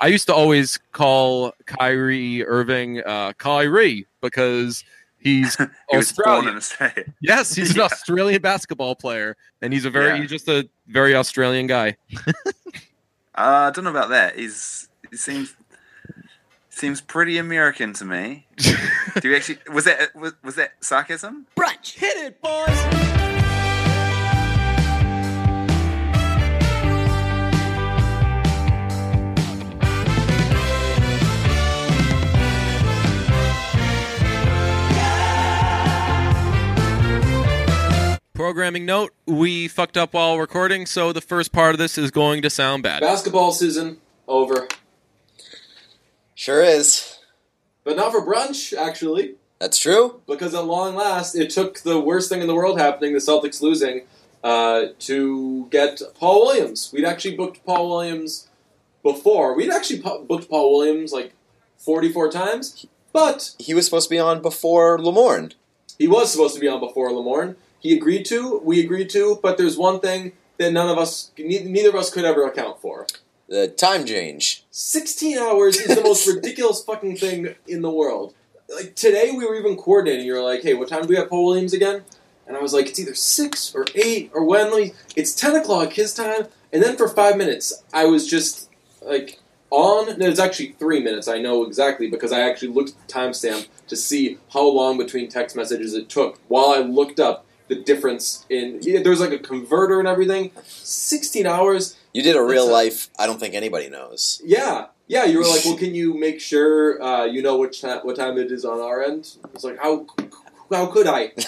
I used to always call Kyrie Irving uh, Kyrie because he's He was born Australian. in Yes, he's an Australian basketball player, and he's a very Yeah. he's just a very Australian guy. Uh, I don't know about that. He's he seems seems pretty American to me. Do you actually was that was, was that sarcasm? Brunch. Hit it, boys. Programming note: We fucked up while recording, so the first part of this is going to sound bad. Basketball season over, Sure is. but not for brunch actually. That's true. because at long last, it took the worst thing in the world happening, the Celtics losing, uh, to get Paul Williams. We'd actually booked Paul Williams before. We'd actually pu- booked Paul Williams like 44 times, but He was supposed to be on before Lamorne. he was supposed to be on before Lamorne. He agreed to, we agreed to, but there's one thing that none of us, neither of us could ever account for. The time change. 16 hours is the most ridiculous fucking thing in the world. Like today, we were even coordinating. You were like, "Hey, what time do we have Paul Williams again?" And I was like, "It's either six or eight or when." Me- It's 10 o'clock his time. And then for five minutes, I was just like on. No, it's actually three minutes. I know exactly because I actually looked at the timestamp to see how long between text messages it took while I looked up the difference in. Yeah, there like a converter and everything. 16 hours. You did a real life. I don't think anybody knows. Yeah, yeah. You were like, well, can you make sure uh, you know which time, what time it is on our end? It's like, how how could I?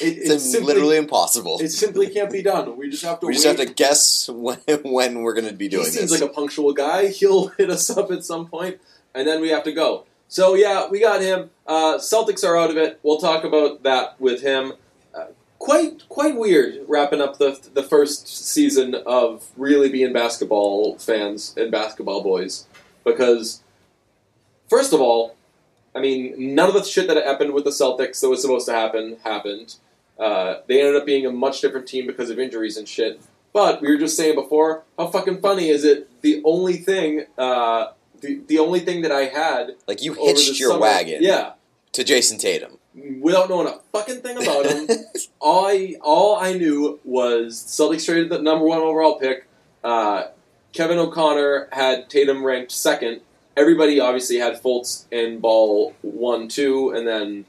It, It's, it simply, literally impossible. it simply can't be done. We just have to. we just wait. have to guess when, when we're going to be doing. He seems this. like a punctual guy. He'll hit us up at some point, and then we have to go. So yeah, we got him. Uh, Celtics are out of it. We'll talk about that with him. Quite quite weird wrapping up the the first season of really being basketball fans and basketball boys because first of all, I mean none of the shit that happened with the Celtics that was supposed to happen happened. Uh, they ended up being a much different team because of injuries and shit. But we were just saying before, how fucking funny is it? The only thing, uh, the the only thing that I had like you hitched your summer- wagon yeah, to Jayson Tatum. Without knowing a fucking thing about him. all I all I knew was Celtics traded the number one overall pick. Uh, Kevin O'Connor had Tatum ranked second. Everybody obviously had Fultz and Ball one, two, and then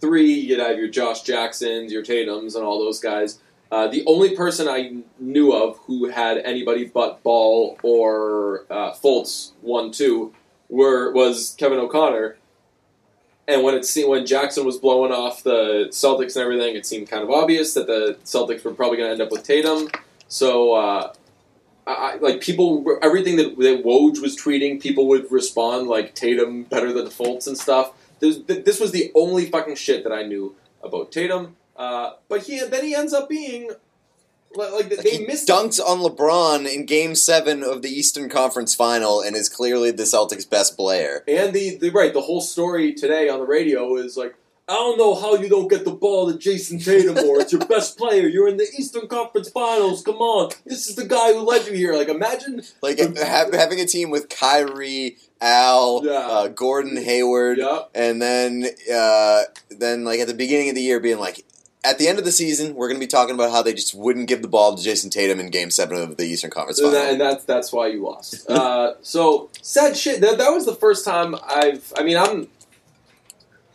three. You'd have your Josh Jacksons, your Tatum's, and all those guys. Uh, the only person I knew of who had anybody but Ball or uh, Fultz one, two were was Kevin O'Connor. And when it seemed when Jackson was blowing off the Celtics and everything, it seemed kind of obvious that the Celtics were probably going to end up with Tatum. So, uh, I, like people, everything that, that Woj was tweeting, people would respond like Tatum better than Fultz and stuff. This, this was the only fucking shit that I knew about Tatum. Uh, but he then he ends up being like, like they he missed dunked on LeBron in Game Seven of the Eastern Conference Final, and is clearly the Celtics' best player. And the, the right, the whole story today on the radio is like, I don't know how you don't get the ball to Jayson Tatum or it's your best player. You're in the Eastern Conference Finals. Come on, this is the guy who led you here. Like, imagine, Like ha- having a team with Kyrie, Al, Yeah. uh, Gordon Hayward, yeah, and then uh, then like at the beginning of the year being like. At the end of the season, we're going to be talking about how they just wouldn't give the ball to Jayson Tatum in Game Seven of the Eastern Conference and, Final. that, and that's that's why you lost. Uh, so sad shit. That, that was the first time I've. I mean, I'm.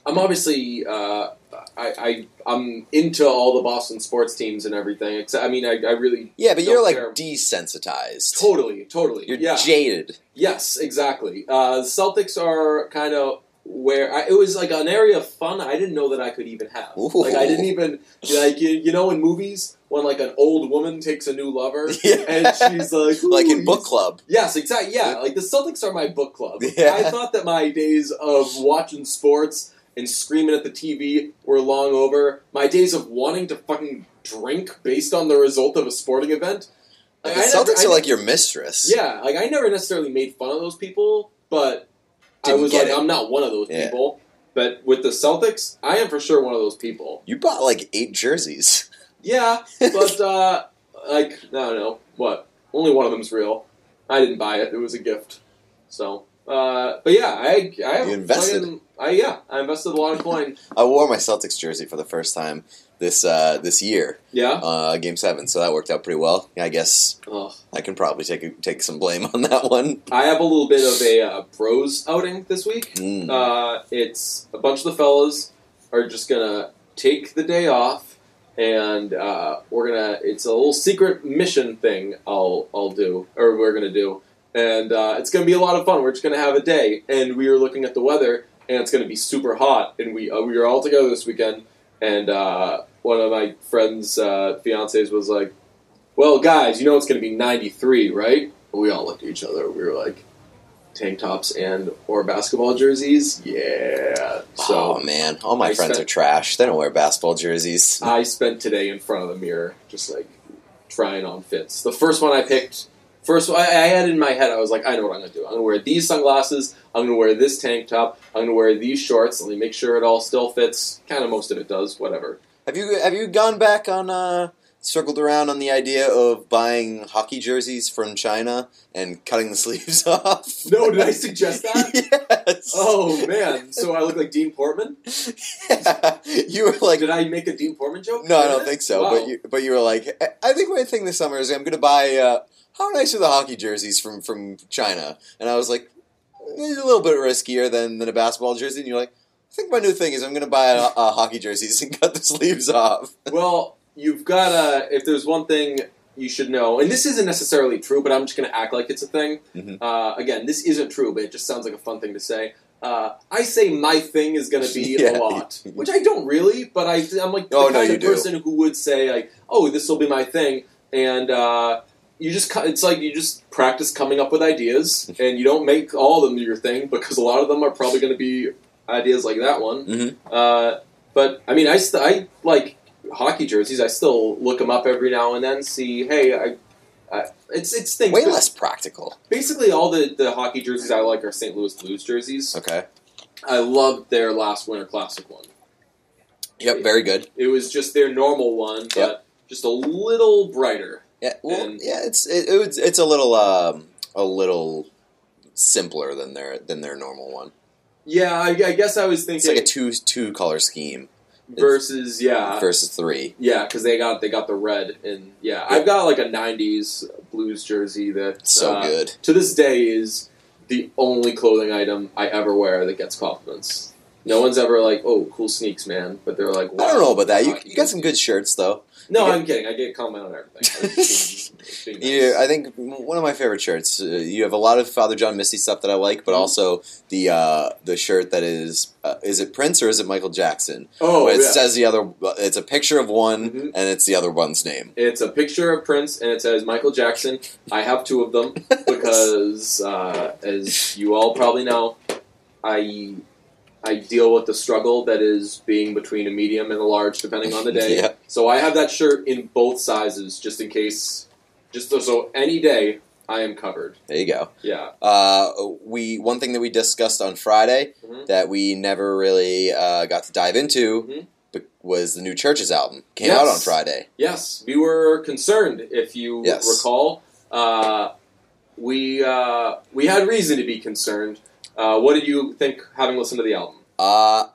I'm obviously. Uh, I, I I'm into all the Boston sports teams and everything. Except, I mean, I, I really yeah, but you're like care. desensitized. totally, totally. You're yeah. jaded. Yes, exactly. Uh, Celtics are kind of where I, it was like an area of fun I didn't know that I could even have. Ooh. Like I didn't even like you, you know in movies when like an old woman takes a new lover Yeah. and she's like like in book club. Yes, exactly. Yeah, like the Celtics are my book club. Yeah. I thought that my days of watching sports and screaming at the TV were long over. My days of wanting to fucking drink based on the result of a sporting event. Like, the I never- Celtics I like your mistress. yeah, like I never necessarily made fun of those people, but I was like, it. I'm not one of those Yeah. people. But with the Celtics, I am for sure one of those people. You bought like eight jerseys. Yeah, but uh, like I don't know what. Only one of them's real. I didn't buy it; it was a gift. So, uh, but yeah, I I invested. fucking- I yeah, I invested a lot of coin. I wore my Celtics jersey for the first time this uh, this year, Yeah. uh, Game Seven, so that worked out pretty well. I guess. I can probably take take some blame on that one. I have a little bit of a uh, bros outing this week. Mm. Uh, it's a bunch of the fellas are just gonna take the day off, and uh, we're gonna. It's a little secret mission thing. I'll I'll do, or we're gonna do, and uh, it's gonna be a lot of fun. We're just gonna have a day, and we are looking at the weather, and it's gonna be super hot, and we uh, we are all together this weekend, and uh, one of my friends' uh, fiancés was like, "Well, guys, you know it's gonna be 93, right?" And we all looked at each other. We were like tank tops and or basketball jerseys. Yeah. So oh man, all my I friends spent- are trash. They don't wear basketball jerseys. I spent today in front of the mirror, just like trying on fits. The first one I picked, first I, I had in my head, I was like, I know what I'm gonna do. I'm gonna wear these sunglasses. I'm gonna wear this tank top. I'm gonna wear these shorts. Let me make sure it all still fits. Kind of most of it does. Whatever. Have you have you gone back on uh, circled around on the idea of buying hockey jerseys from China and cutting the sleeves off? No, did I suggest that? yes. Oh man, so I look like Dean Portman. Yeah. you were like, Did I make a Dean Portman joke? no, I don't think so. Wow. But you but you were like, I- I think my thing this summer is I'm going to buy. Uh, how nice are the hockey jerseys from from China? And I was like, a little bit riskier than than a basketball jersey. And you're like, I think my new thing is I'm going to buy a, a hockey jerseys and cut the sleeves off. Well, you've got to. If there's one thing you should know, and this isn't necessarily true, but I'm just going to act like it's a thing. Mhm. Uh, again, this isn't true, but it just sounds like a fun thing to say. Uh, I say my thing is going to be Yeah. a lot, which I don't really, but I, I'm like the Oh, kind you of do. person who would say like, "Oh, this will be my thing," and uh, you just it's like you just practice coming up with ideas, and you don't make all of them your thing because a lot of them are probably going to be ideas like that one. Mhm. Uh, but I mean, I st- I like hockey jerseys. I still look them up every now and then. See, hey, I, I it's it's things. Way less practical. Basically, all the the hockey jerseys I like are St. Louis Blues jerseys. Okay. I loved their last Winter Classic one. Yep. Very good. It was just their normal one, but Yep. just a little brighter. Yeah. Well, And- yeah. It's it, it it's a little um a little simpler than their than their normal one. Yeah, I, I guess I was thinking It's like a two two color scheme versus yeah, versus three. yeah, because they got they got the red and yeah, I've got like a '90s Blues jersey that So uh, good. to this day is the only clothing item I ever wear that gets compliments. No one's ever like, "Oh, cool sneaks, man," but they're like, wow, I don't know about that. You, you got some good shirts though. No, you I'm kidding. I get comment on everything. I was just being- being You. I think one of my favorite shirts. Uh, you have a lot of Father John Misty stuff that I like, but Mhm. also the uh, the shirt that is uh, is it Prince or is it Michael Jackson? oh, it yeah. says the other. It's a picture of one Mhm. and it's the other one's name. It's a picture of Prince, and it says Michael Jackson. I have two of them because, uh, as you all probably know, I I deal with the struggle that is being between a medium and a large, depending on the day. Yeah. So I have that shirt in both sizes, just in case. Just so, so any day I am covered. There you go. Yeah. Uh, we one thing that we discussed on Friday Mhm. that we never really uh, got to dive into Mhm. but was the new Chvrches album came out on Friday. Yes, we were concerned. If you Yes. recall, uh, we uh, we had reason to be concerned. Uh, what did you think having listened to the album? Uh,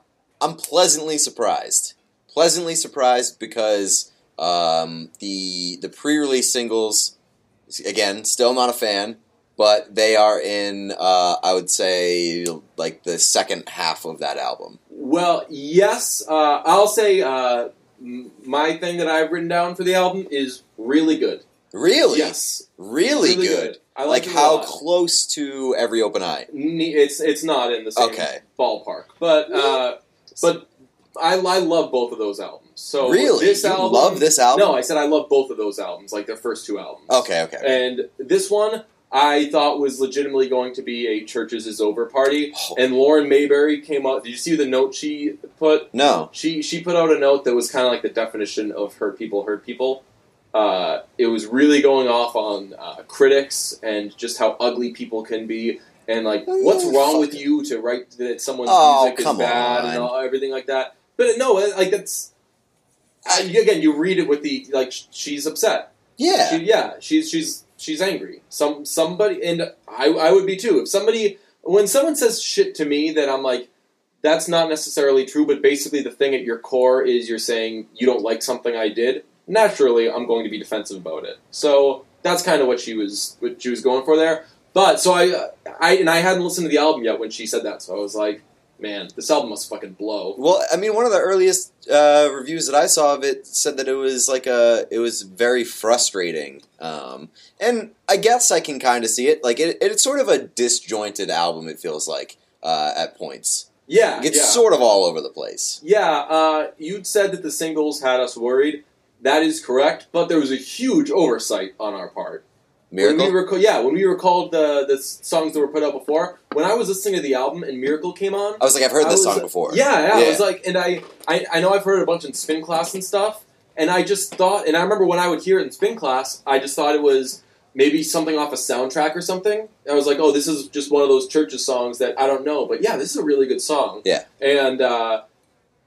I'm pleasantly surprised. Pleasantly surprised because um, the the pre-release singles, again, still not a fan, but they are in. Uh, I would say like the second half of that album. Well, yes, uh, I'll say uh, m- my thing that I've written down for the album is really good. Really, Yes, really, good. I Like like, how close to every open eye. It's it's not in the same Okay. ballpark, but uh, but I, I love both of those albums. So really, this you album, love this album? No, I said I love both of those albums, like their first two albums. Okay, okay. And this one I thought was legitimately going to be a Chvrches is Over party. Oh, And Lauren Mayberry came out. Did you see the note she put? no, She she put out a note that was kind of like the definition of hurt people hurt people. Uh, it was really going off on uh, critics and just how ugly people can be, and like Oh, what's wrong with it. you to write that someone's Oh, music is bad on. and all, everything like that. But no, like that's uh, again, you read it with the like she's upset. yeah, She, yeah, she's she's she's angry. Some somebody and I I would be too. If somebody when someone says shit to me that I'm like that's not necessarily true, but basically the thing at your core is you're saying you don't like something I did. Naturally, I'm going to be defensive about it. So that's kind of what she was what she was going for there. But so I I and I hadn't listened to the album yet when she said that, so I was like, man, this album must fucking blow. Well, I mean, one of the earliest uh, reviews that I saw of it said that it was like a, it was very frustrating, um, and I guess I can kind of see it. Like it, it's sort of a disjointed album. It feels like uh, at points. Yeah, It's yeah. sort of all over the place. Yeah, uh, you'd said that the singles had us worried. That is correct, but there was a huge oversight on our part. Miracle. When we yeah, when we recalled the the songs that were put out before, when I was listening to the album and Miracle came on, I was like, I've heard I this was- song before. Yeah, yeah, Yeah. I was like, and I, I, I know I've heard it a bunch in spin class and stuff, and I just thought, and I remember when I would hear it in spin class, I just thought it was maybe something off a soundtrack or something. I was like, oh, this is just one of those Chvrches songs that I don't know, but yeah, this is a really good song. Yeah. and uh,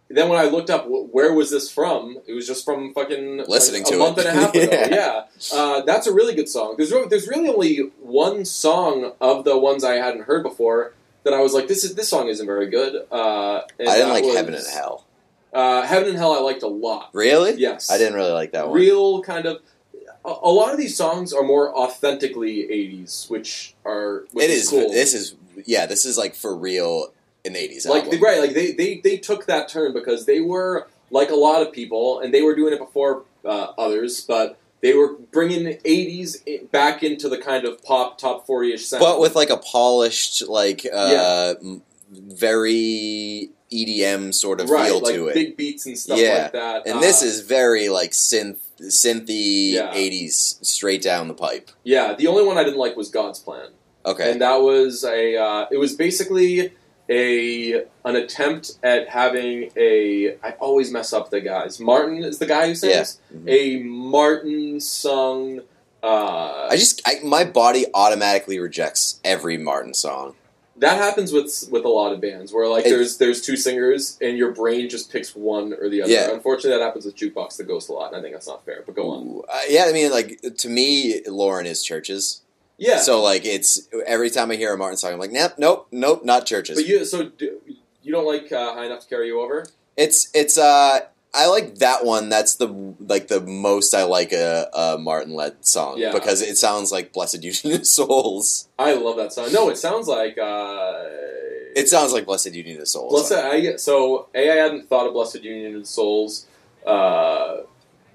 then when I looked up where was this from, it was just from fucking like, Listening a to month it. and a half ago. Yeah. yeah, uh, that's a really good song. There's re- there's really only one song of the ones I hadn't heard before that I was like, this is this song isn't very good. Uh, I didn't like was- Heaven and Hell. Uh, Heaven and Hell, I liked a lot. Really? Yes, I didn't really like that one. Real kind of. A, a lot of these songs are more authentically '80s, which are which it is. cool. This is yeah. This is like for real an '80s like album. the, right, like they, they they took that turn because they were like a lot of people, and they were doing it before uh, others, but they were bringing the '80s back into the kind of pop top 40ish sound. but with like a polished, like uh, Yeah. very EDM sort of right, feel like to it. big beats and stuff Yeah. like that. and Uh, this is very like synth, synthy Yeah. '80s, straight down the pipe. yeah. The only one I didn't like was God's Plan. Okay, and that was a uh, it was basically a an attempt at having a I always mess up the guys. Martin is the guy who sings Mhm. a Martin sung. Uh, I just I, my body automatically rejects every Martin song. that happens with with a lot of bands where like It- there's there's two singers and your brain just picks one or the other. Yeah. Unfortunately, that happens with Jukebox the Ghost a lot, and I think that's not fair. But go on. Uh, yeah, I mean, like to me, Lauren is Chvrches. Yeah. So like, it's every time I hear a Martin song, I'm like, nope, nope, nope, not Chvrches. but you so do, you don't like uh, High Enough to Carry You Over? It's it's uh I like that one. That's the like the most I like a, a Martin led song Yeah. because it sounds like Blessed Union of Souls. I love that song. No, it sounds like. Uh, It sounds like Blessed Union of Souls. Blessed, I so a I hadn't thought of Blessed Union of Souls uh,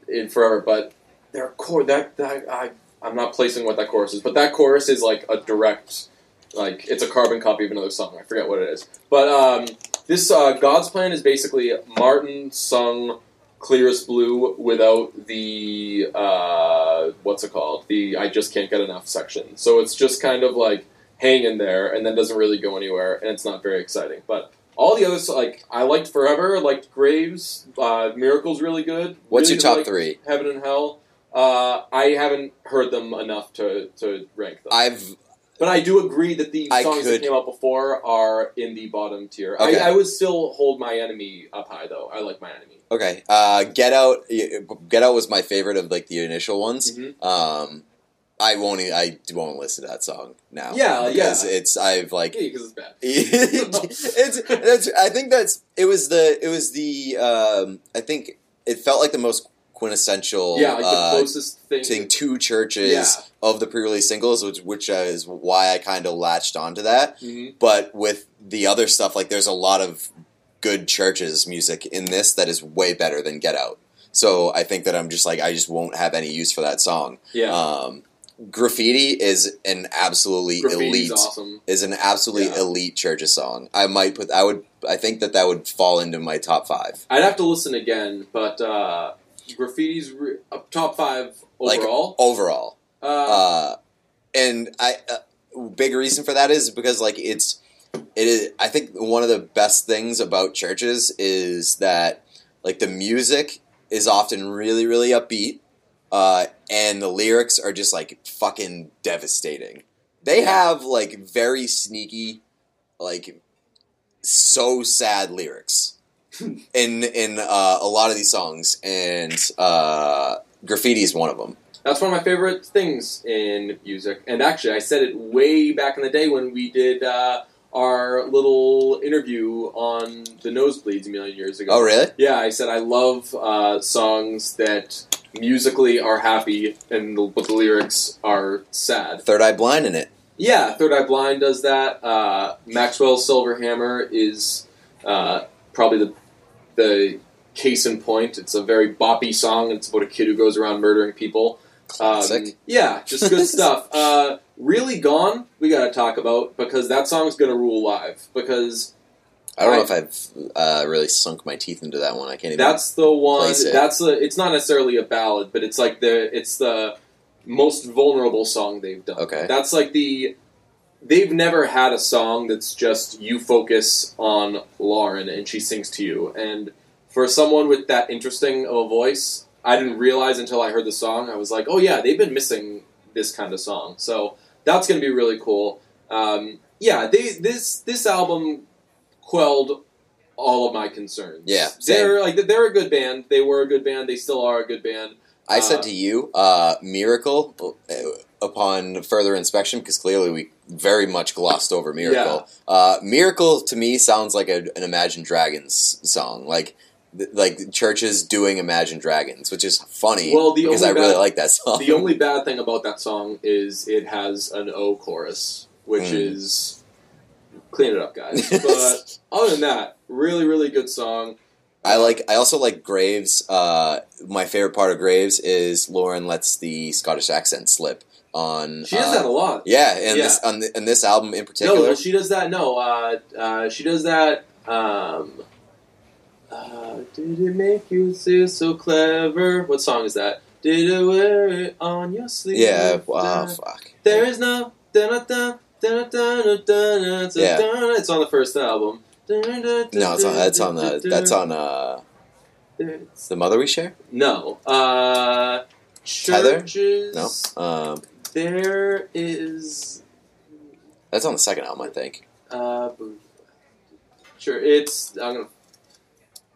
in forever, but their core that that I I'm not placing what that chorus is, but that chorus is like a direct like it's a carbon copy of another song. I forget what it is, but um, this uh, God's Plan is basically Martin sung Clearest Blue without the uh, what's it called the I just can't get enough section. So it's just kind of like hanging there and then doesn't really go anywhere and it's not very exciting. But all the others, like I liked Forever, liked Graves, uh, Miracle's really good. What's Really your top liked three? Heaven and Hell. Uh, I haven't heard them enough to, to rank them. I've but I do agree that the I songs could- that came out before are in the bottom tier. Okay. I, I would still hold My Enemy up high though. I like My Enemy. okay. Uh, Get Out. Get Out was my favorite of like the initial ones. Mhm. Um, I won't. e- I won't listen to that song now. Yeah, because yeah. it's I've like Yeah, because it's bad. it's, it's I think that's it was the it was the um I think it felt like the most quintessential Yeah, like the uh, closest thing. thing to Chvrches Yeah. of the pre-release singles which which is why I kind of latched onto that Mhm. but with the other stuff like there's a lot of good Chvrches music in this that is way better than Get Out so I think that I'm just like I just won't have any use for that song Yeah, um Graffiti is an absolutely Graffiti's elite awesome. is an absolutely Yeah. elite Chvrches song. I might put I would I think that that would fall into my top five. I'd have to listen again, but uh, Graffiti's re- top five Like, overall. overall. uh, Uh, and I uh, big reason for that is because like it's it is I think one of the best things about Chvrches is that like the music is often really really upbeat uh, and the lyrics are just like fucking devastating. They have like very sneaky like so sad lyrics in in uh, a lot of these songs and uh, graffiti is one of them. That's one of my favorite things in music. And actually, I said it way back in the day when we did uh, our little interview on the Nosebleeds a million years ago. Oh, really? Yeah, I said I love uh, songs that musically are happy and the, but the lyrics are sad. Third Eye Blind in it. Yeah, Third Eye Blind does that. Uh, Maxwell's Silver Hammer is uh, probably the the case in point. It's a very boppy song. It's about a kid who goes around murdering people. Um, Classic. yeah, just good stuff. Uh, really Gone, we got to talk about because that song's going to rule live. Because I don't know I- if I've uh, really sunk my teeth into that one. I can't even. that's the one. Place it. That's a. It's not necessarily a ballad, but it's like the. It's the most vulnerable song they've done. Okay. That's like the. They've never had a song that's just you focus on Lauren and she sings to you. And for someone with that interesting of a voice, I didn't realize until I heard the song. I was like, oh yeah, they've been missing this kind of song. So that's going to be really cool. Um, yeah, they, this this album quelled all of my concerns. Yeah, same. they're like they're a good band. They were a good band. They still are a good band. I said uh, to you, uh, Miracle, uh, upon further inspection, because clearly we very much glossed over Miracle. Uh, Miracle to me sounds like a, an Imagine Dragons song, like th- like Chvrches doing Imagine Dragons, which is funny Well, the because only I really bad- like that song. The only bad thing about that song is it has an O chorus, which Mm. is clean it up, guys. But other than that, really, really good song. I like. I also like Graves. Uh, my favorite part of Graves is Lauren lets the Scottish accent slip on. She does uh, that a lot. Yeah, and yeah. this on, the, on this album in particular. No, well, she does that. No, uh, uh, she does that. Um, did it make you feel so clever? What song is that? Did it wear it on your sleeve? Yeah. Wow. fuck. There is no. Yeah. It's on the first album. No, it's on. It's on the. That's on. Uh, the mother we share. No. Uh, Chvrches. No. Um, there is. that's on the second album, I think. Uh, sure. It's. I'm gonna.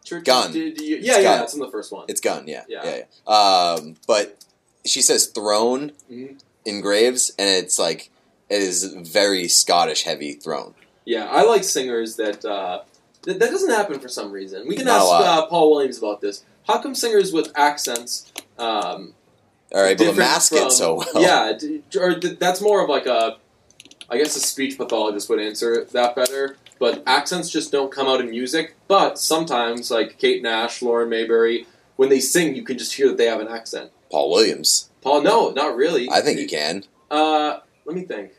Chvrches Gun. Did you, It's yeah, yeah. Gun. It's on the first one. It's Gun. Yeah. Yeah. Yeah. yeah. Um, but she says throne Mhm. in Graves, and it's like it is very Scottish heavy throne. Yeah, I like singers that. Uh, that, that doesn't happen for some reason. We can Not ask uh, Paul Williams about this. How come singers with accents um, Are able to mask from- it so well. Yeah, d- or th- that's more of like a, I guess a speech pathologist would answer that better. But accents just don't come out in music. But sometimes, like Kate Nash, Lauren Mayberry, when they sing, you can just hear that they have an accent. Paul Williams. Paul, no, not really. I think you can. Uh, let me think.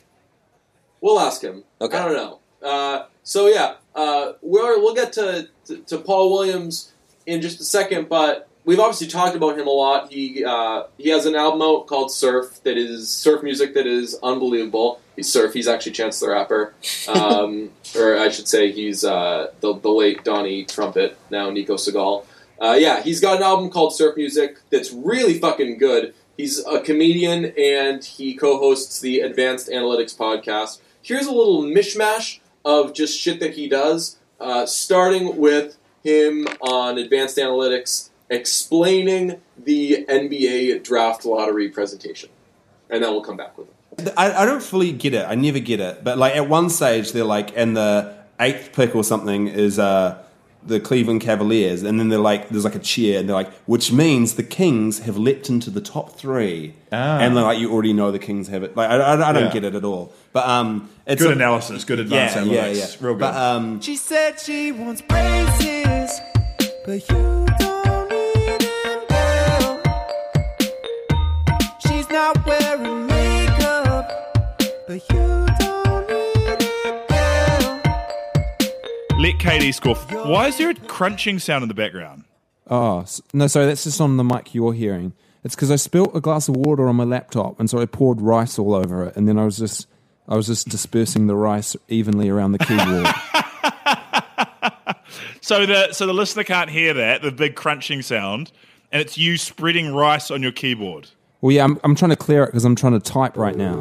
We'll ask him. Okay. I don't know. Uh, so yeah, uh, we're, we'll get to, to to Paul Williams in just a second, but we've obviously talked about him a lot. He uh, he has an album out called Surf that is surf music that is unbelievable. He's Surf. He's actually Chance the Rapper, um, or I should say he's uh, the the late Donnie Trumpet now Nico Segal. Uh, yeah, he's got an album called Surf Music that's really fucking good. He's a comedian and he co-hosts the Advanced Analytics podcast. Here's a little mishmash of just shit that he does, uh, starting with him on Advanced Analytics explaining the NBA draft lottery presentation, and then we'll come back with it. I, I don't fully get it. I never get it. But like at one stage, they're like, and the eighth pick or something is uh, the Cleveland Cavaliers, and then they're like, there's like a cheer, and they're like, which means the Kings have leapt into the top three, Ah. and they're like, you already know the Kings have it. Like I, I, I don't Yeah. get it at all. But um, it's Good a- analysis, good advice, yeah, analytics. yeah, yeah. Real good. But um, She said she wants braces, but you don't not wearing makeup, but you don't need it, girl. Let Katie score. Why is there a crunching sound in the background? Oh s- no, sorry, that's just on the mic you're hearing. It's because I spilt a glass of water on my laptop, and so I poured rice all over it, and then I was just, I was just dispersing the rice evenly around the keyboard. So the so the listener can't hear that the big crunching sound, and it's you spreading rice on your keyboard. Well, yeah, I'm, I'm trying to clear it because I'm trying to type right now.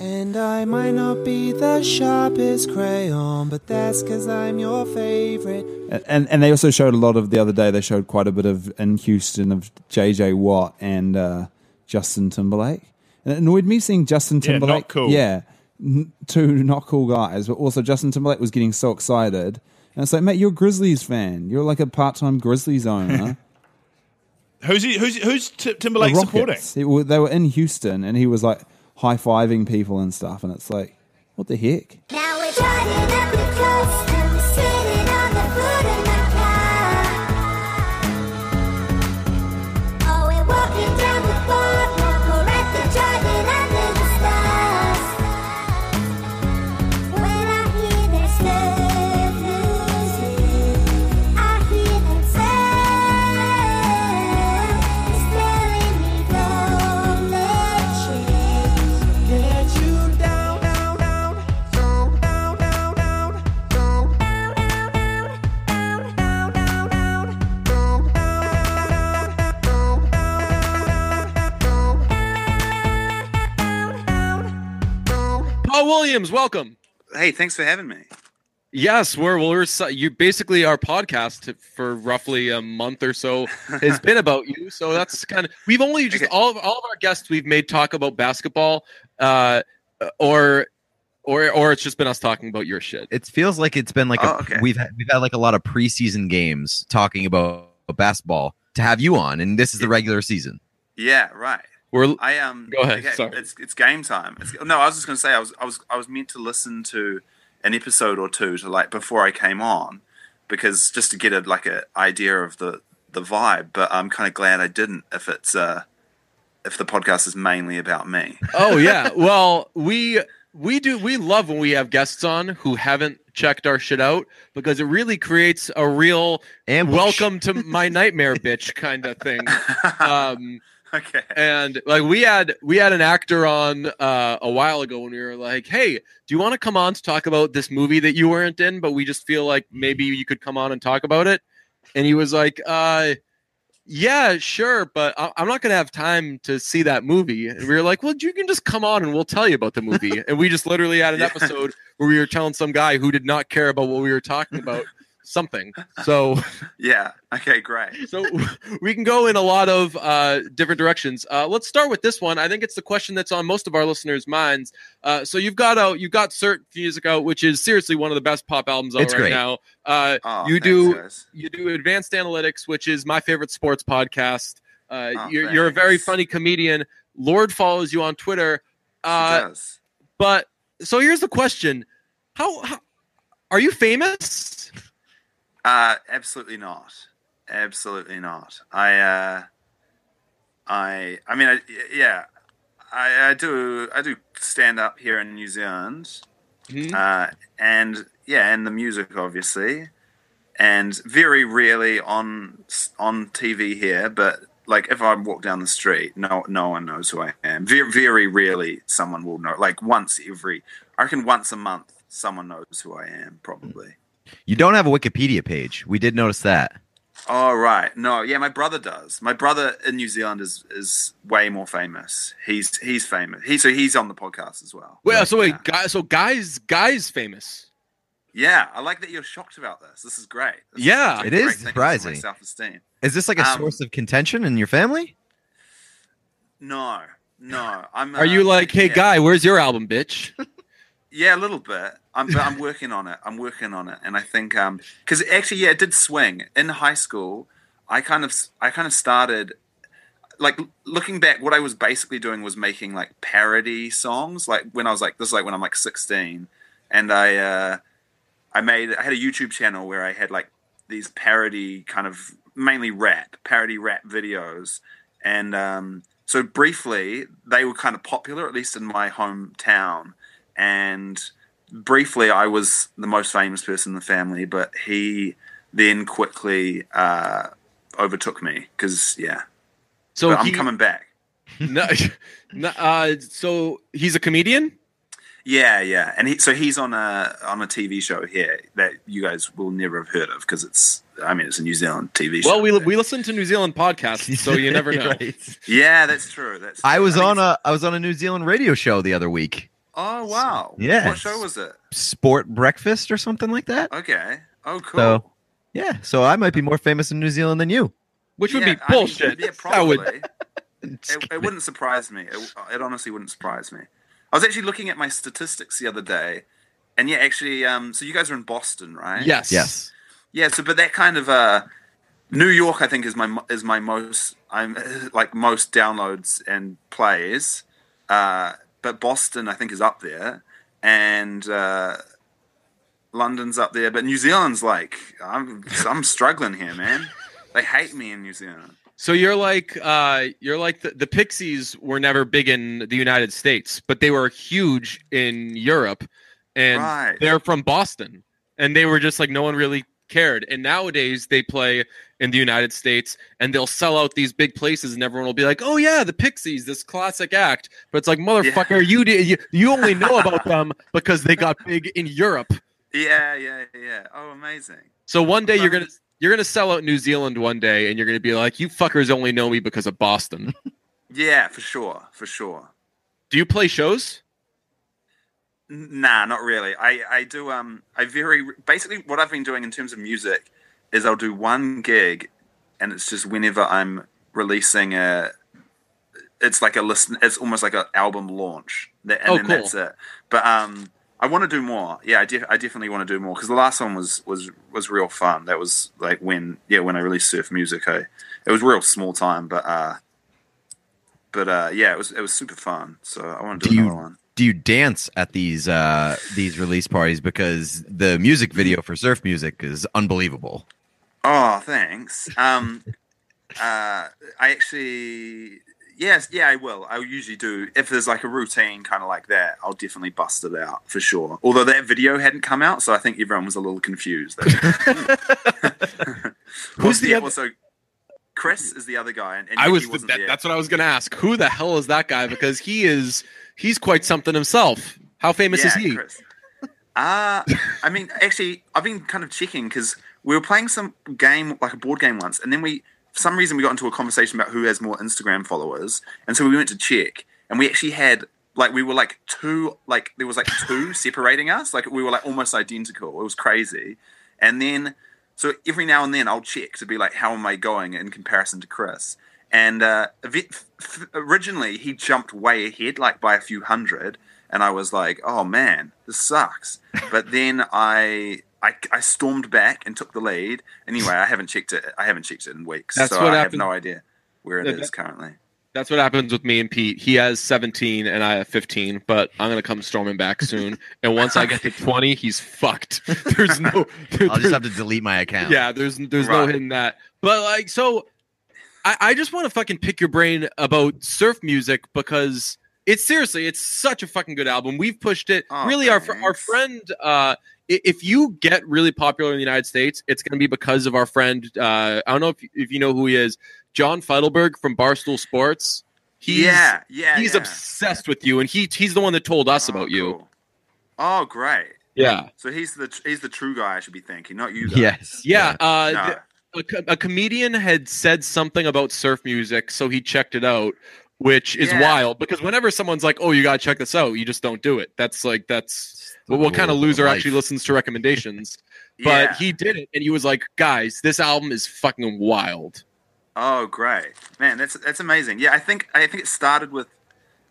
And I might not be the sharpest crayon, but that's cause I'm your favorite. And, and and they also showed a lot of the other day. They showed quite a bit of in Houston of JJ Watt and uh, Justin Timberlake. And it annoyed me seeing Justin Yeah, not Timberlake. cool. Yeah, n- two not cool guys, but also Justin Timberlake was getting so excited. And it's like, mate, you're a Grizzlies fan. You're like a part-time Grizzlies owner. Who's he, who's who's T- The Timberlake supporting? Rockets. It wa- they were in Houston, and he was like high fiving people and stuff. And it's like, what the heck? Now we're driving up the coast and we're sitting on the hood Williams, welcome. Hey, thanks for having me. Yes, we're we're you basically our podcast for roughly a month or so has been about you. So that's kind of we've only just Okay. all of all of our guests we've made talk about basketball, uh, or or or it's just been us talking about your shit. It feels like it's been like Oh, a, okay. we've had, we've had like a lot of preseason games talking about basketball to have you on, and this is the regular season. Yeah, right. We're I um. Go ahead, okay, sorry. It's it's game time. It's, no, I was just going to say I was I was I was meant to listen to an episode or two to like before I came on because just to get a like a idea of the the vibe. But I'm kind of glad I didn't. If it's uh if the podcast is mainly about me. oh yeah. Well, we we do we love when we have guests on who haven't checked our shit out because it really creates a real And welcome to my nightmare bitch kind of thing. Um okay. and like we had we had an actor on uh, a while ago when we were like hey do you want to come on to talk about this movie that you weren't in but we just feel like maybe you could come on and talk about it and he was like uh yeah sure but I- i'm not gonna have time to see that movie and we were like well you can just come on and we'll tell you about the movie and we just literally had an Yeah. episode where we were telling some guy who did not care about what we were talking about something so Yeah. Okay. Great. so we can go in a lot of uh, different directions. Uh, let's start with this one. I think it's the question that's on most of our listeners' minds. Uh, so you've got out, You've got Surf music out, which is seriously one of the best pop albums out It's right great. now. Uh, Oh, you do guys. you do Advanced Analytics, which is my favorite sports podcast. Uh, Oh, you're, you're a very funny comedian. Lorde follows you on Twitter. She Uh, does. but so here's the question: How, how are you famous? Uh, absolutely not. Absolutely not. I, uh, I, I mean, I, yeah, I, I do, I do stand up here in New Zealand, Mhm. uh, and yeah, and the music, obviously, and very rarely on on TV here. But like, if I walk down the street, no, no one knows who I am. Very, very rarely, someone will know. Like once every, I reckon, once a month, someone knows who I am, probably. You don't have a Wikipedia page. We did notice that. Oh right, no, yeah, my brother does. My brother in New Zealand is is way more famous. He's he's famous. He so he's on the podcast as well. Well, so wait, Yeah. guys, so guys, guys, famous. Yeah, I like that you're shocked about this. This is great. This Yeah, a it great is thing surprising. Self esteem. Is this like a Um, source of contention in your family? No, no. I'm. Are you uh, like, hey, yeah. guy, where's your album, bitch? Yeah, a little bit. I'm, I'm working on it. I'm working on it, and I think um, because actually, yeah, it did swing in high school. I kind of, I kind of started, like looking back. What I was basically doing was making like parody songs. Like when I was like, this is like when I'm like 16, and I, uh, I made, I had a YouTube channel where I had like these parody kind of mainly rap, parody rap videos, and um, so briefly they were kind of popular, at least in my hometown and briefly I was the most famous person in the family, but he then quickly uh, overtook me because yeah. So But I'm coming back. No, no, uh, so he's a comedian. Yeah, yeah, and he, so he's on a on a TV show here that you guys will never have heard of because it's I mean it's a New Zealand TV show. Well, we we listen to New Zealand podcasts, so you never know. Right. yeah, that's true. That's true. I true. was think on it's- a I was on a New Zealand radio show the other week. Oh wow Yeah. what show was it? Sport Breakfast or something like that. Okay, oh cool. So yeah, so I might be more famous in New Zealand than you. Which would Yeah, be I mean, bullshit. yeah, That would- probably. it, it wouldn't surprise me. It, it honestly wouldn't surprise me. I was actually looking at my statistics the other day, and yeah, actually, um, so you guys are in Boston, right? Yes. Yes. Yeah, so but that kind of uh, New York, I think, is my is my most I'm like most downloads and plays. Uh, but Boston, I think, is up there, and uh, London's up there. But New Zealand's like I'm I'm struggling here, man. They hate me in New Zealand. So you're like uh, you're like the, the Pixies were never big in the United States, but they were huge in Europe, and Right. they're from Boston, and they were just like no one really cared. And nowadays they play in the United States, and they'll sell out these big places, and everyone will be like, "Oh yeah, the Pixies, this classic act." But it's like, motherfucker, you did you, you only know about them because they got big in Europe. Yeah, yeah, yeah. Oh, amazing. So one day you're gonna you're gonna sell out New Zealand one day, and you're gonna be like, "You fuckers only know me because of Boston." Yeah, for sure, for sure. Do you play shows? Nah, not really. I, I do um I very basically what I've been doing in terms of music is I'll do one gig and it's just whenever I'm releasing a it's like a listen it's almost like an album launch that, and Oh, then cool. that's it. But um I want to do more. Yeah, I, def- I definitely want to do more because the last one was was was real fun. That was like when yeah when I released Surf Music. I it was real small time, but uh but uh yeah it was it was super fun. So I want to do, Do you- another one. Do you dance at these uh these release parties because the music video for surf music is unbelievable? Oh, thanks. Um, uh, I actually, yes, yeah, I will. I usually do. If there's like a routine kind of like that, I'll definitely bust it out for sure. Although that video hadn't come out, so I think everyone was a little confused. Who's the yeah, other- Also, Chris is the other guy, and, and I was that, that's what I was gonna ask. Who the hell is that guy? Because he is he's quite something himself. How famous is he? Chris. Uh, I mean, actually, I've been kind of checking because we were playing some game, like a board game once, and then we, for some reason, we got into a conversation about who has more Instagram followers, and so we went to check, and we actually had, like, we were like two, like, there was like two separating us, like, we were like almost identical. It was crazy. And then, so every now and then I'll check to be like, how am I going in comparison to Chris? And uh, originally he jumped way ahead, like by a few hundred, and I was like, "Oh man, this sucks." But then I, I, I stormed back and took the lead. Anyway, I haven't checked it. I haven't checked it in weeks, That's so what I happened- have no idea where it Yeah, is that- currently. That's what happens with me and Pete. He has 17 and I have 15, but I'm gonna come storming back soon. And once I get to 20, he's fucked. There's no. I'll just have to delete my account. Yeah, there's there's no Right. hitting that. But like, so I, I just want to fucking pick your brain about surf music because it's seriously, it's such a fucking good album. We've pushed it. Oh, really, our our friend. uh i- if you get really popular in the United States, it's going to be because of our friend. Uh, I don't know if, if you know who he is, John Feitelberg from Barstool Sports. He's, yeah, yeah, he's yeah. obsessed with you, and he he's the one that told us Oh, about you. Oh, great. Yeah, So he's the he's the true guy I should be thanking, not you. Guys. Yes. yeah. Uh, No. th- a, a comedian had said something about surf music, so he checked it out, which is Yeah. wild because whenever someone's like, "Oh, you gotta check this out," you just don't do it. That's like that's well, what kind of loser actually listens to recommendations? But Yeah. he did it, and he was like, "Guys, this album is fucking wild." Oh, great, man! That's that's amazing. Yeah, I think I think it started with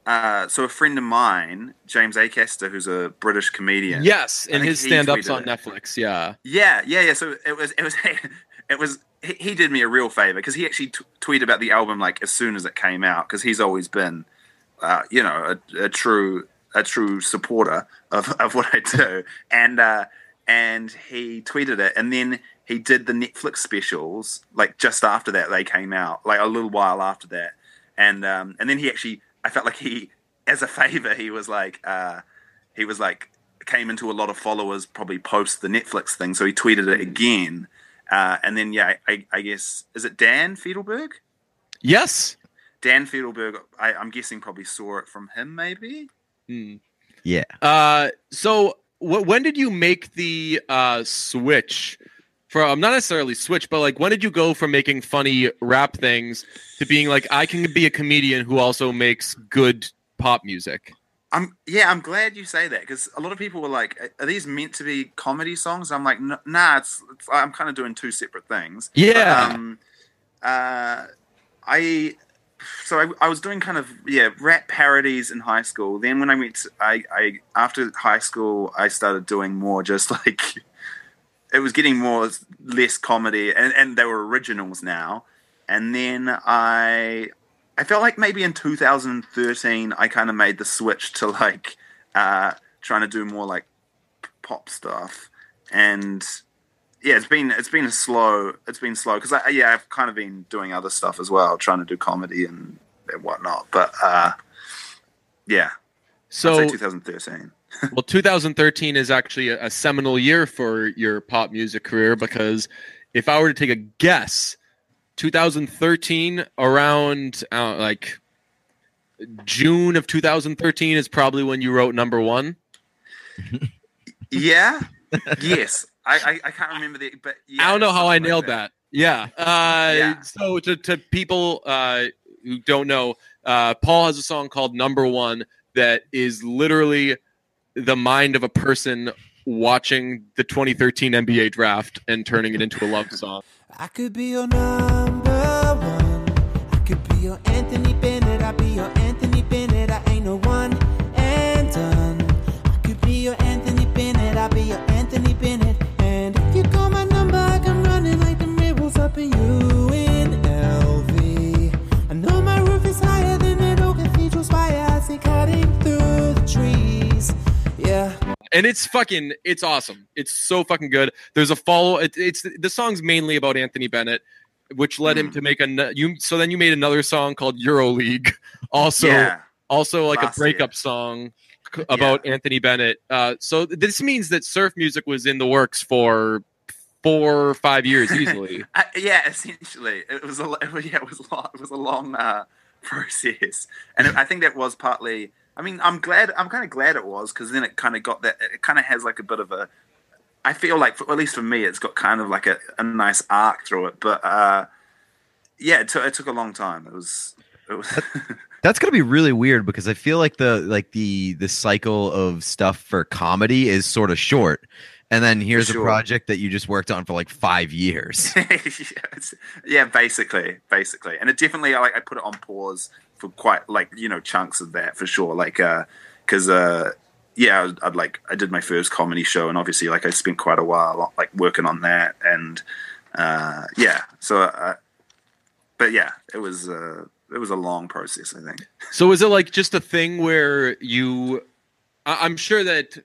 uh, so a friend of mine, James Acaster, who's a British comedian. Yes, and his stand-ups on it. Netflix. Yeah, yeah, yeah, yeah. So it was it was it was he, did me a real favor because he actually t- tweeted about the album like as soon as it came out because he's always been, uh, you know, a, a true a true supporter of, of what I do, and uh, and he tweeted it, and then he did the Netflix specials like just after that they came out, like a little while after that, and um, and then he actually I felt like he as a favor he was like uh, he was like came into a lot of followers probably post the Netflix thing, so he tweeted it again. Uh, and then, yeah, I, I guess is it Dan Feitelberg? yes. Dan Feitelberg, I, I'm guessing probably saw it from him, maybe. Hmm. Yeah. Uh, so wh- when did you make the uh switch from not necessarily switch, but like when did you go from making funny rap things to being like I can be a comedian who also makes good pop music? I'm yeah, I'm glad you say that because a lot of people were like, "Are these meant to be comedy songs?" I'm like, "N- "Nah, it's, it's I'm kind of doing two separate things." Yeah. But, um, uh, I so I, I was doing kind of yeah rap parodies in high school. Then when I went, to, I, I after high school, I started doing more just like it was getting more less comedy, and and they were originals now. And then I I felt like maybe in 2013 I kind of made the switch to like uh, trying to do more like pop stuff, and yeah, it's been it's been a slow it's been slow because I yeah I've kind of been doing other stuff as well, trying to do comedy and, and whatnot. But uh, yeah, So I'd say 2013. well 2013 is actually a, a seminal year for your pop music career because if i were to take a guess 2013 around uh, like june of 2013 is probably when you wrote number one. Yeah, yes, I, I I can't remember the but yeah, i don't know how i like nailed that, yeah. Uh Yeah. so to, to people uh who don't know uh paul has a song called number one that is literally the mind of a person watching the 2013 nba draft and turning it into a love song I could be your number one. I could be your Anthony Bennett. I'll be your Anthony Bennett. And it's fucking it's awesome. It's so fucking good. There's a follow it, it's the song's mainly about anthony bennett which led him to make a you so then you made another song called euro league also yeah, also like Last a breakup year. song about anthony bennett. Uh so this means that surf music was in the works for four or five years easily. I, yeah. Essentially, it was a yeah it was a long, it was a long uh, process, and I think that was partly. I mean, I'm glad. I'm kind of glad it was because then it kind of got that. It kind of has like a bit of a. I feel like, for, at least for me, it's got kind of like a, a nice arc through it. But uh, yeah, it took it took a long time. It was. It was. That's gonna be really weird because I feel like the like the the cycle of stuff for comedy is sort of short, and then here's sure. a project that you just worked on for like five years. yeah, yeah, basically, basically, and it definitely I like I put it on pause for quite like you know chunks of that for sure, like uh, because uh, yeah, I'd, I'd like I did my first comedy show, and obviously like I spent quite a while like working on that, and uh, yeah, so uh, but yeah, it was uh, it was a long process, I think. So is it like just a thing where you? I- I'm sure that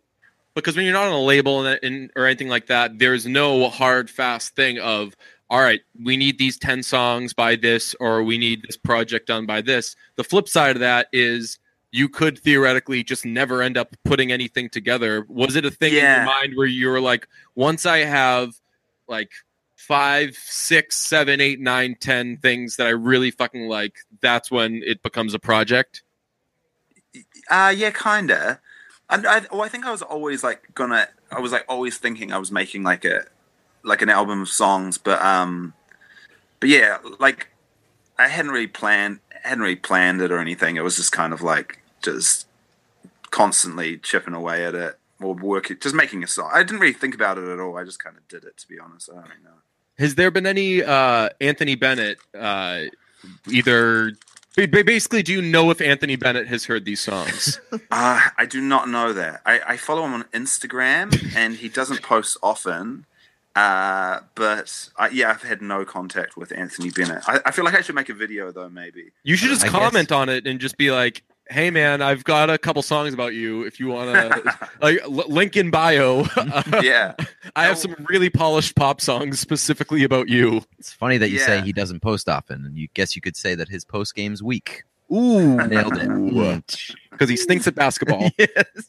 because when you're not on a label and, and or anything like that, there's no hard fast thing of all right, we need these ten songs by this, or we need this project done by this. The flip side of that is you could theoretically just never end up putting anything together. Was it a thing in your mind where you were like, once I have like five, six, seven, eight, nine, ten things that I really fucking like, that's when it becomes a project. Uh yeah, kinda. And I, well, I think I was always like gonna. I was like always thinking I was making like a like an album of songs, but um, but yeah, like I hadn't really planned hadn't really planned it or anything. It was just kind of like just constantly chipping away at it or working, just making a song. I didn't really think about it at all. I just kind of did it, to be honest. I don't know. Has there been any uh, Anthony Bennett uh, either? ba- ba- Basically, do you know if Anthony Bennett has heard these songs? Uh, I do not know that. I, I follow him on Instagram, and he doesn't post often. Uh, but I, yeah, I've had no contact with Anthony Bennett. I, I feel like I should make a video though, maybe. You should just I guess- comment on it and just be like, "Hey, man, I've got a couple songs about you. If you want to, like, l- link in bio. yeah, I have some really polished pop songs specifically about you. It's funny that you say he doesn't post often, and you guess you could say that his post game's weak. Ooh, Nailed it. because he stinks at basketball.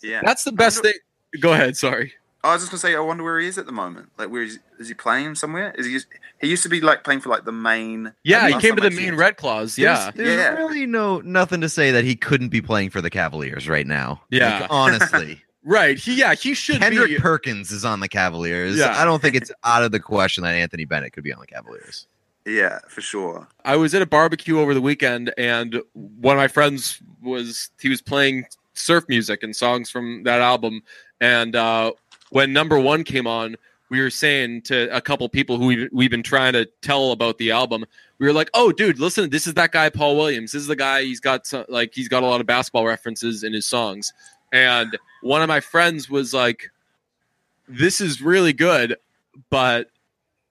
yeah. That's the best thing. Go ahead. Sorry. I was just gonna say, I wonder where he is at the moment. Like, where is, is he playing somewhere? Is he? Just, He used to be like playing for like the Maine. Yeah, he came to the Maine checked. Red Claws. Yeah. There's, there's Yeah. really no nothing to say that he couldn't be playing for the Cavaliers right now. Yeah. Like, honestly. Right. He yeah, he should Kendrick be Perkins is on the Cavaliers. Yeah. I don't think it's out of the question that Anthony Bennett could be on the Cavaliers. Yeah, for sure. I was at a barbecue over the weekend and one of my friends was he was playing surf music and songs from that album and uh when number 1 came on we were saying to a couple people who we've, we've been trying to tell about the album, we were like, "Oh, dude, listen, this is that guy Paul Williams. This is the guy. He's got some, like he's got a lot of basketball references in his songs." And one of my friends was like, "This is really good, but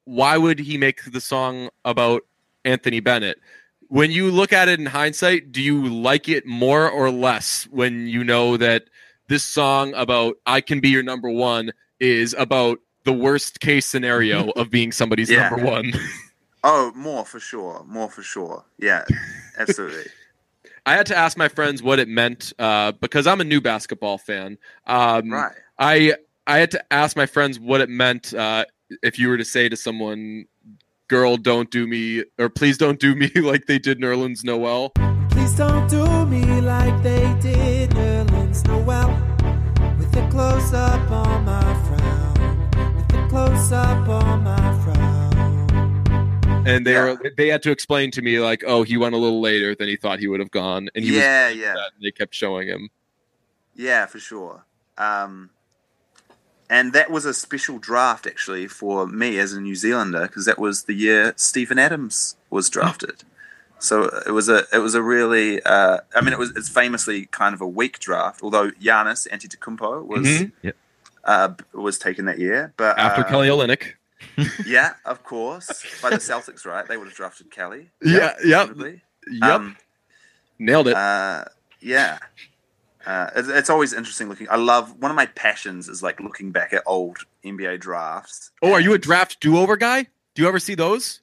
why would he make the song about Anthony Bennett?" When you look at it in hindsight, do you like it more or less when you know that this song about I can be your number one is about the worst case scenario of being somebody's Yeah. number one? Oh, more for sure. More for sure. Yeah, absolutely. I had to ask my friends what it meant uh, because I'm a new basketball fan. Um, right. I I had to ask my friends what it meant uh, if you were to say to someone, "Girl, don't do me," or "Please don't do me like they did Nerlens Noel." Please don't do me like they did Nerlens Noel. With a close up on my frown. With a close up on my frown. And they were they had to explain to me like, "Oh, he went a little later than he thought he would have gone," and he Yeah, was yeah. upset, and they kept showing him. Yeah, for sure. Um, and that was a special draft actually for me as a New Zealander because that was the year Steven Adams was drafted. So it was a it was a really uh, I mean it was it's famously kind of a weak draft although Giannis Antetokounmpo was Mhm. Yep. uh, was taken that year but After uh, Kelly Olynyk. yeah of course by the Celtics right they would have drafted Kelly Yeah, yep. Yep. Um, Nailed it. uh, yeah. Uh, it's, it's always interesting looking. I love one of my passions is like looking back at old NBA drafts. oh, are you a draft do over guy? Do you ever see those?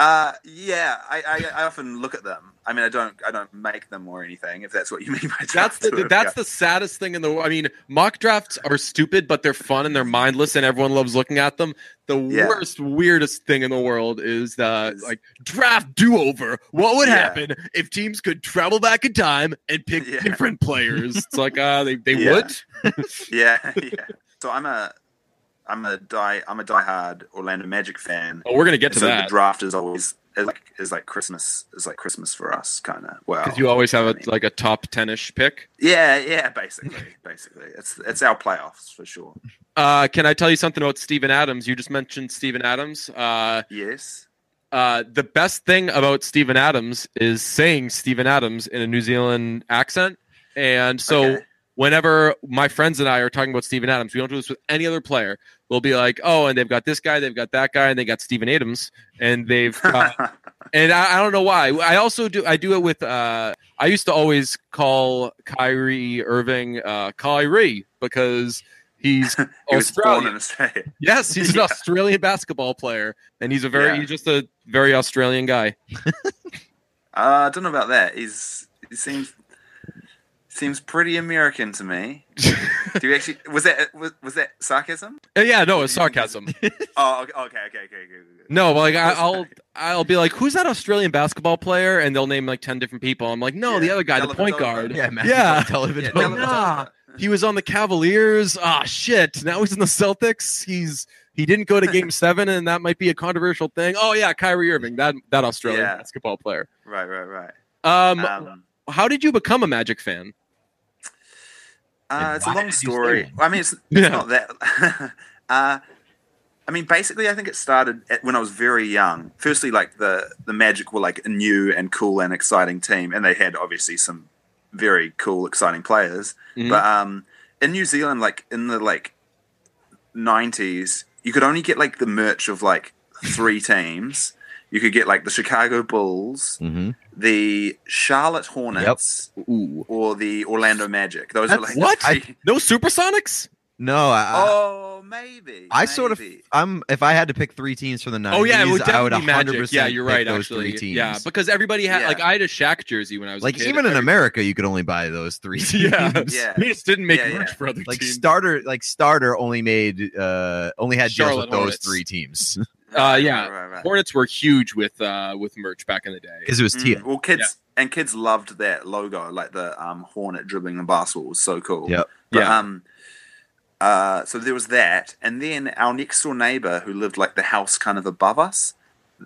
Uh, yeah, I, I, I often look at them. I mean, I don't I don't make them or anything. If that's what you mean by That's the that's the saddest thing in the world. I mean, mock drafts are stupid, but they're fun and they're mindless, and everyone loves looking at them. The Yeah. worst, weirdest thing in the world is uh, like draft do over. What would Yeah. happen if teams could travel back in time and pick Yeah. different players? It's like uh, they they would. yeah, yeah. So I'm a I'm a die I'm a diehard Orlando Magic fan. Oh, we're gonna get to so that the draft is always is like is like Christmas is like Christmas for us, kind of. Well, because you always have I mean- like a top ten-ish pick. Yeah, yeah, basically, basically, it's it's our playoffs for sure. Uh, can I tell you something about Steven Adams? You just mentioned Steven Adams. Uh, Yes. uh, the best thing about Steven Adams is saying Steven Adams in a New Zealand accent. And so Okay. Whenever my friends and I are talking about Steven Adams, we don't do this with any other player. We'll be like, oh, and they've got this guy, they've got that guy, and they got Steven Adams, and they've got, and I, I don't know why. I also do I do it with uh, I used to always call Kyrie Irving uh, Kyrie because he's he Australian. Yes, he's an Australian basketball player, and he's a very Yeah. he's just a very Australian guy. Uh, I don't know about that. He's he seems seems pretty American to me. Do you actually was that was, was that sarcasm? Uh, yeah, no, it's sarcasm. Oh, okay, okay, okay, okay. okay, okay. no, like I, I'll I'll be like, who's that Australian basketball player? And they'll name like ten different people. I'm like, no, Yeah, the other guy, the Dellavedova. point guard. Yeah, Matthew Yeah. Dellavedova. Yeah, nah, he was on the Cavaliers. Ah, shit. Now he's in the Celtics. He's he didn't go to Game Seven, and that might be a controversial thing. Oh yeah, Kyrie Irving, that that Australian Yeah. basketball player. Right, right, right. Um, Um, how did you become a Magic fan? Uh, it's a long did you stay story. Well, I mean, it's, it's Yeah. not that. uh, I mean, basically, I think it started at, when I was very young. Firstly, like the the Magic were like a new and cool and exciting team, and they had obviously some very cool, exciting players. Mhm. But um, in New Zealand, like in the like nineties, you could only get like the merch of like three teams. You could get like the Chicago Bulls, Mhm. the Charlotte Hornets, Ooh. or the Orlando Magic. Those are like What? the three- No Supersonics? No, I, Oh, maybe. I sort of. I'm. If I had to pick three teams from the 90s, Oh yeah, it would I would definitely 100 be Magic. percent. Yeah, you're right. Those Actually, three teams. yeah, because everybody had Yeah. like I had a Shaq jersey when I was a like kid. even in Every- America, you could only buy those three teams. Yeah, Yeah. we just didn't make Yeah, merch yeah. for other like teams. starter, like starter only made uh only had deals Charlotte with those Hornets. three teams Uh, yeah, Right, right, right. Hornets were huge with uh, with merch back in the day. because it was Mm, Well, kids and kids loved that logo, like the um, hornet dribbling the basketball was so cool. Yep. But, Yeah. Um, uh, so there was that, and then our next door neighbor, who lived like the house kind of above us,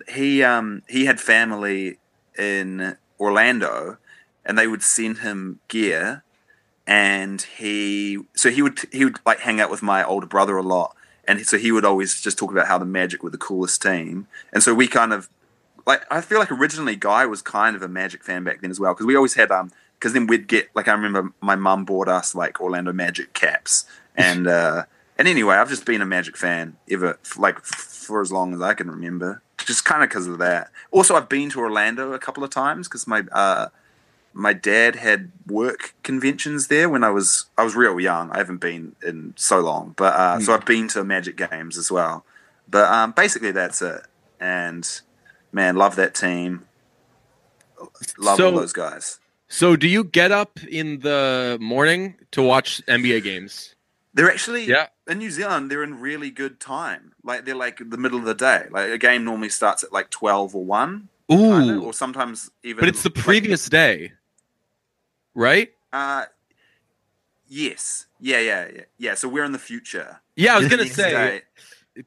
he um, he had family in Orlando, and they would send him gear, and he so he would he would like hang out with my older brother a lot, and so he would always just talk about how the Magic were the coolest team, and so we kind of like I feel like originally Guy was kind of a Magic fan back then as well because we always had um because then we'd get like I remember my mum bought us like Orlando Magic caps and uh and anyway I've just been a Magic fan ever like for as long as I can remember just kind of because of that. Also I've been to Orlando a couple of times because my uh my dad had work conventions there when I was I was real young. I haven't been in so long, but uh, so I've been to Magic games as well. But um, basically, that's it. And man, love that team. Love So- all those guys. So, do you get up in the morning to watch NBA games? They're actually Yeah. in New Zealand. They're in really good time. Like they're like the middle of the day. Like a game normally starts at like twelve or one, Ooh, or sometimes even. but it's the like- previous day, right? uh, yes. Yeah. Yeah. Yeah. Yeah. So we're in the future. Yeah, I was gonna say. day-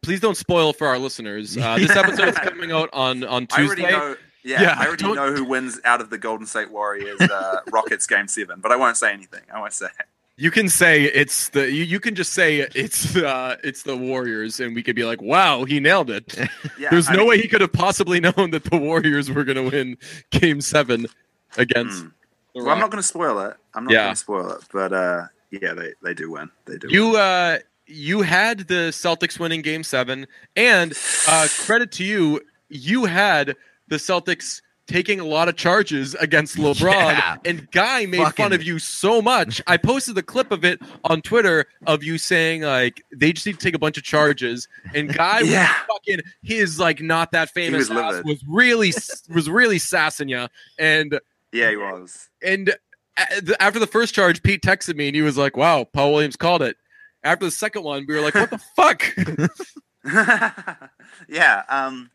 Please don't spoil for our listeners. Uh, this episode is coming out on on I already Tuesday. know. Yeah, Yeah, I already don't- know who wins out of the Golden State Warriors uh, Rockets game seven, but I won't say anything. I won't say. it. You can say it's the you, you can just say it's uh it's the Warriors, and we could be like, wow, he nailed it. Yeah, There's I no mean, way he could have possibly known that the Warriors were gonna win Game Seven against. Mm. The Well, I'm not going to spoil it. I'm not Yeah. going to spoil it, but uh, yeah, they, they do win. They do. You win. uh you had the Celtics winning game seven, and uh credit to you, you had the Celtics taking a lot of charges against LeBron. Yeah. And Guy made fun of you so much. I posted the clip of it on Twitter of you saying like they just need to take a bunch of charges. And Guy Yeah. was fucking his like not that famous was ass was really was really sassing you. And yeah, he was. and after the first charge, Pete texted me and he was like, "Wow, Paul Williams called it." After the second one, we were like, "What the fuck?" yeah. Um,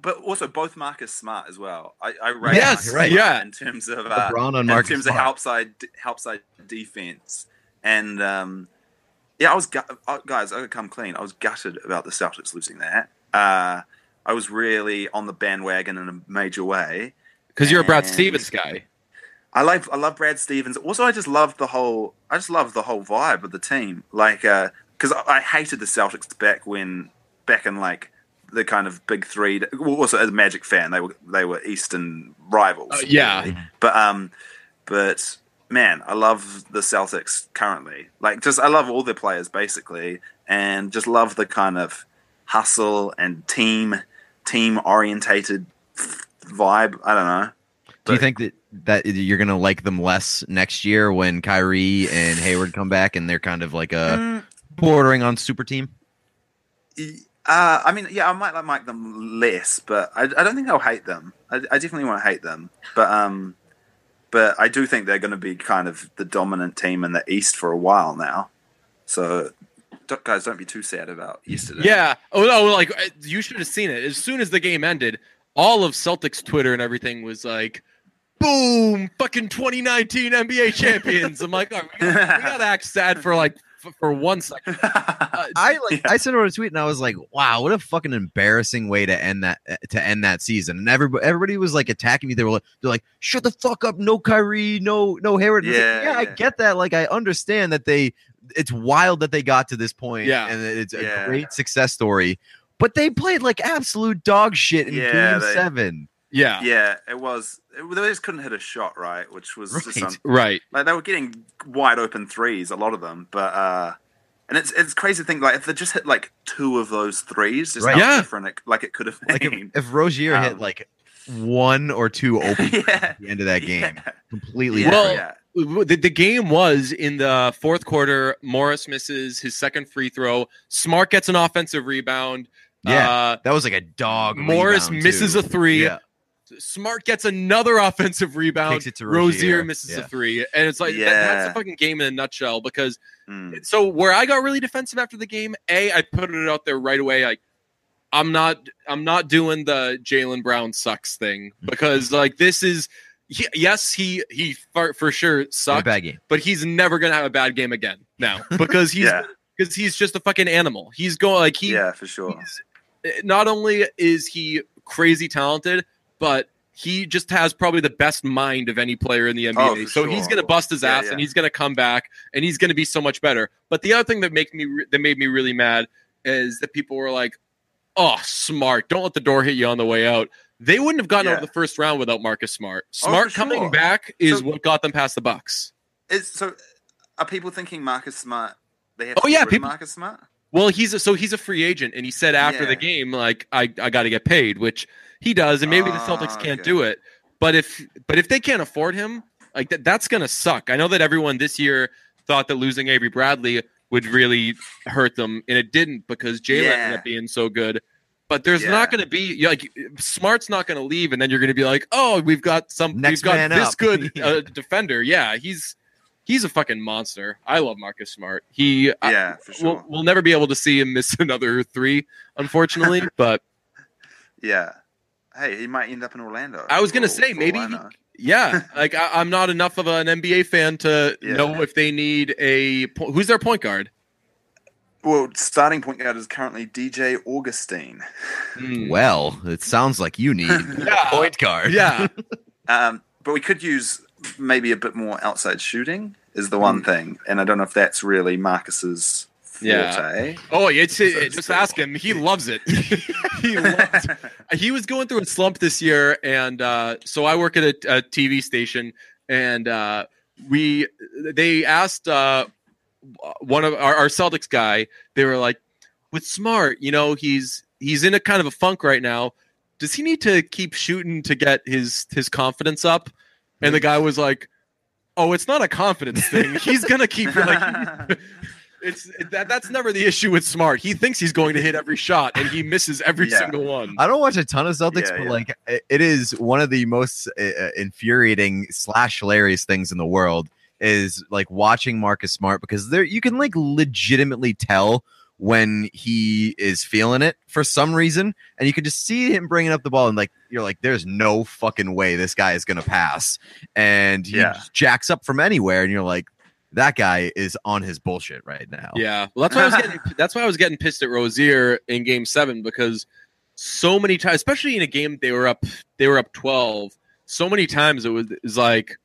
but also both Marcus Smart as well. I, I rate Yes, right. Yeah. in terms of uh, LeBron on in terms Smart. of help side help side defense and um, yeah, I was gut- uh, guys. I gotta come clean. I was gutted about the Celtics losing that. Uh, I was really on the bandwagon in a major way. Because you're a Brad Stevens guy. I like I love Brad Stevens. Also, I just love the whole. I just love the whole vibe of the team. Like, because I, I hated the Celtics back when back in like the kind of big three. Also, as a Magic fan, they were they were Eastern rivals. Uh, yeah. really. but um, but man, I love the Celtics currently. Like, just I love all their players basically, and just love the kind of hustle and team team orientated vibe. I don't know. Do you think that that you're gonna like them less next year when Kyrie and Hayward come back and they're kind of like a Mm, bordering on super team? Uh, I mean, yeah, I might like like them less, but I, I don't think I'll hate them. I, I definitely won't hate them, but um, but I do think they're going to be kind of the dominant team in the East for a while now. So, guys, don't be too sad about yesterday. Yeah. Oh no, like uh, you should have seen it. As soon as the game ended, all of Celtics Twitter and everything was like, "Boom! Fucking 2019 NBA champions." I'm like, all right, we, gotta, we gotta act sad for like f- for one second. Uh, I like Yeah. I sent out a tweet and I was like, "Wow, what a fucking embarrassing way to end that to end that season." And everybody everybody was like attacking me. They were like, they're like, "Shut the fuck up! No Kyrie, no no Hayward." And I like, Yeah, yeah, I get that. Like, I understand that they. It's wild that they got to this point. Yeah. and it's a Yeah. great success story. But they played like absolute dog shit in Yeah, Game they- Seven. yeah. yeah, it was. It, they just couldn't hit a shot right, which was just Right. un- Right. like they were getting wide open threes, a lot of them, but uh, and it's it's crazy to think like if they just hit like two of those threes, just Right. how Yeah. different it, like it could have been. Like if, if Rozier hit Um, like one or two open yeah. at the end of that game, Yeah. completely. Yeah, Well, yeah. the, the game was in the fourth quarter. Morris misses his second free throw. Smart gets an offensive rebound. Yeah. Uh, that was like a dog. Morris misses too. a three. Yeah. Smart gets another offensive rebound. Kicks it to Rozier. Rozier. misses a three, and it's like that- that's Yeah. the fucking game in a nutshell. Because Mm. so where I got really defensive after the game, a I put it out there right away. Like I'm not I'm not doing the Jaylen Brown sucks thing because like this is he, yes he he for, for sure In a sucked, bad game. but he's never gonna have a bad game again now because he's Yeah. because he's just a fucking animal. He's going like he yeah, for sure. Not only is he crazy talented, but he just has probably the best mind of any player in the NBA. Oh, so he's going to bust his ass yeah. and he's going to come back and he's going to be so much better. But the other thing that make me re- that made me really mad is that people were like, "Oh, smart! Don't let the door hit you on the way out." They wouldn't have gotten out of the first round without Marcus Smart. Oh, Smart for coming sure. back is So- what got them past the Bucks. Is so? Are people thinking Marcus Smart? They have Oh, to yeah, people- Marcus Smart. Well, he's a, so he's a free agent, and he said after the game, like, "I I got to get paid," which he does, and maybe the Ah, Celtics can't okay. do it. But if but if they can't afford him, like that, that's gonna suck. I know that everyone this year thought that losing Avery Bradley would really hurt them, and it didn't because Jaylen Yeah. ended up being so good. But there's Yeah. not going to be like Smart's not going to leave, and then you're going to be like, oh, we've got some, Next we've got this up. good uh, defender. Yeah, he's he's a fucking monster. I love Marcus Smart. He I- Yeah, for sure. we'll, we'll never be able to see him miss another three, unfortunately. but yeah. Hey, he might end up in Orlando. I was gonna for- say, maybe he- yeah, like I, I'm not enough of an NBA fan to Yeah. know if they need a who's their point guard. Well, starting point guard is currently DJ Augustin. Hmm. Well, it sounds like you need Yeah. a point guard. Yeah, Um, but we could use maybe a bit more outside shooting is the Hmm. one thing, and I don't know if that's really Marcus's forte. Yeah. Oh, it's So it, it's just ask him. He loves it. he loves. He was going through a slump this year, and uh, so I work at a, a TV station, and uh, we they asked uh, one of our, our Celtics guy. They were like, "With Smart, you know, he's he's in a kind of a funk right now. Does he need to keep shooting to get his his confidence up?" And the guy was like, "Oh, it's not a confidence thing. He's gonna keep like." It's that that's never the issue with Smart. He thinks he's going to hit every shot and he misses every Yeah. single one. I don't watch a ton of Celtics, Yeah, but yeah. like it- it is one of the most uh, uh, infuriating slash hilarious things in the world is like watching Marcus Smart because there you can like legitimately tell when he is feeling it for some reason, and you can just see him bringing up the ball and like you're like, there's no fucking way this guy is gonna pass, and he Yeah. just jacks up from anywhere, and you're like, that guy is on his bullshit right now. Yeah, well, that's why I was getting that's why I was getting pissed at Rozier in Game Seven because so many times, especially in a game they were up they were up twelve. So many times it was, it was like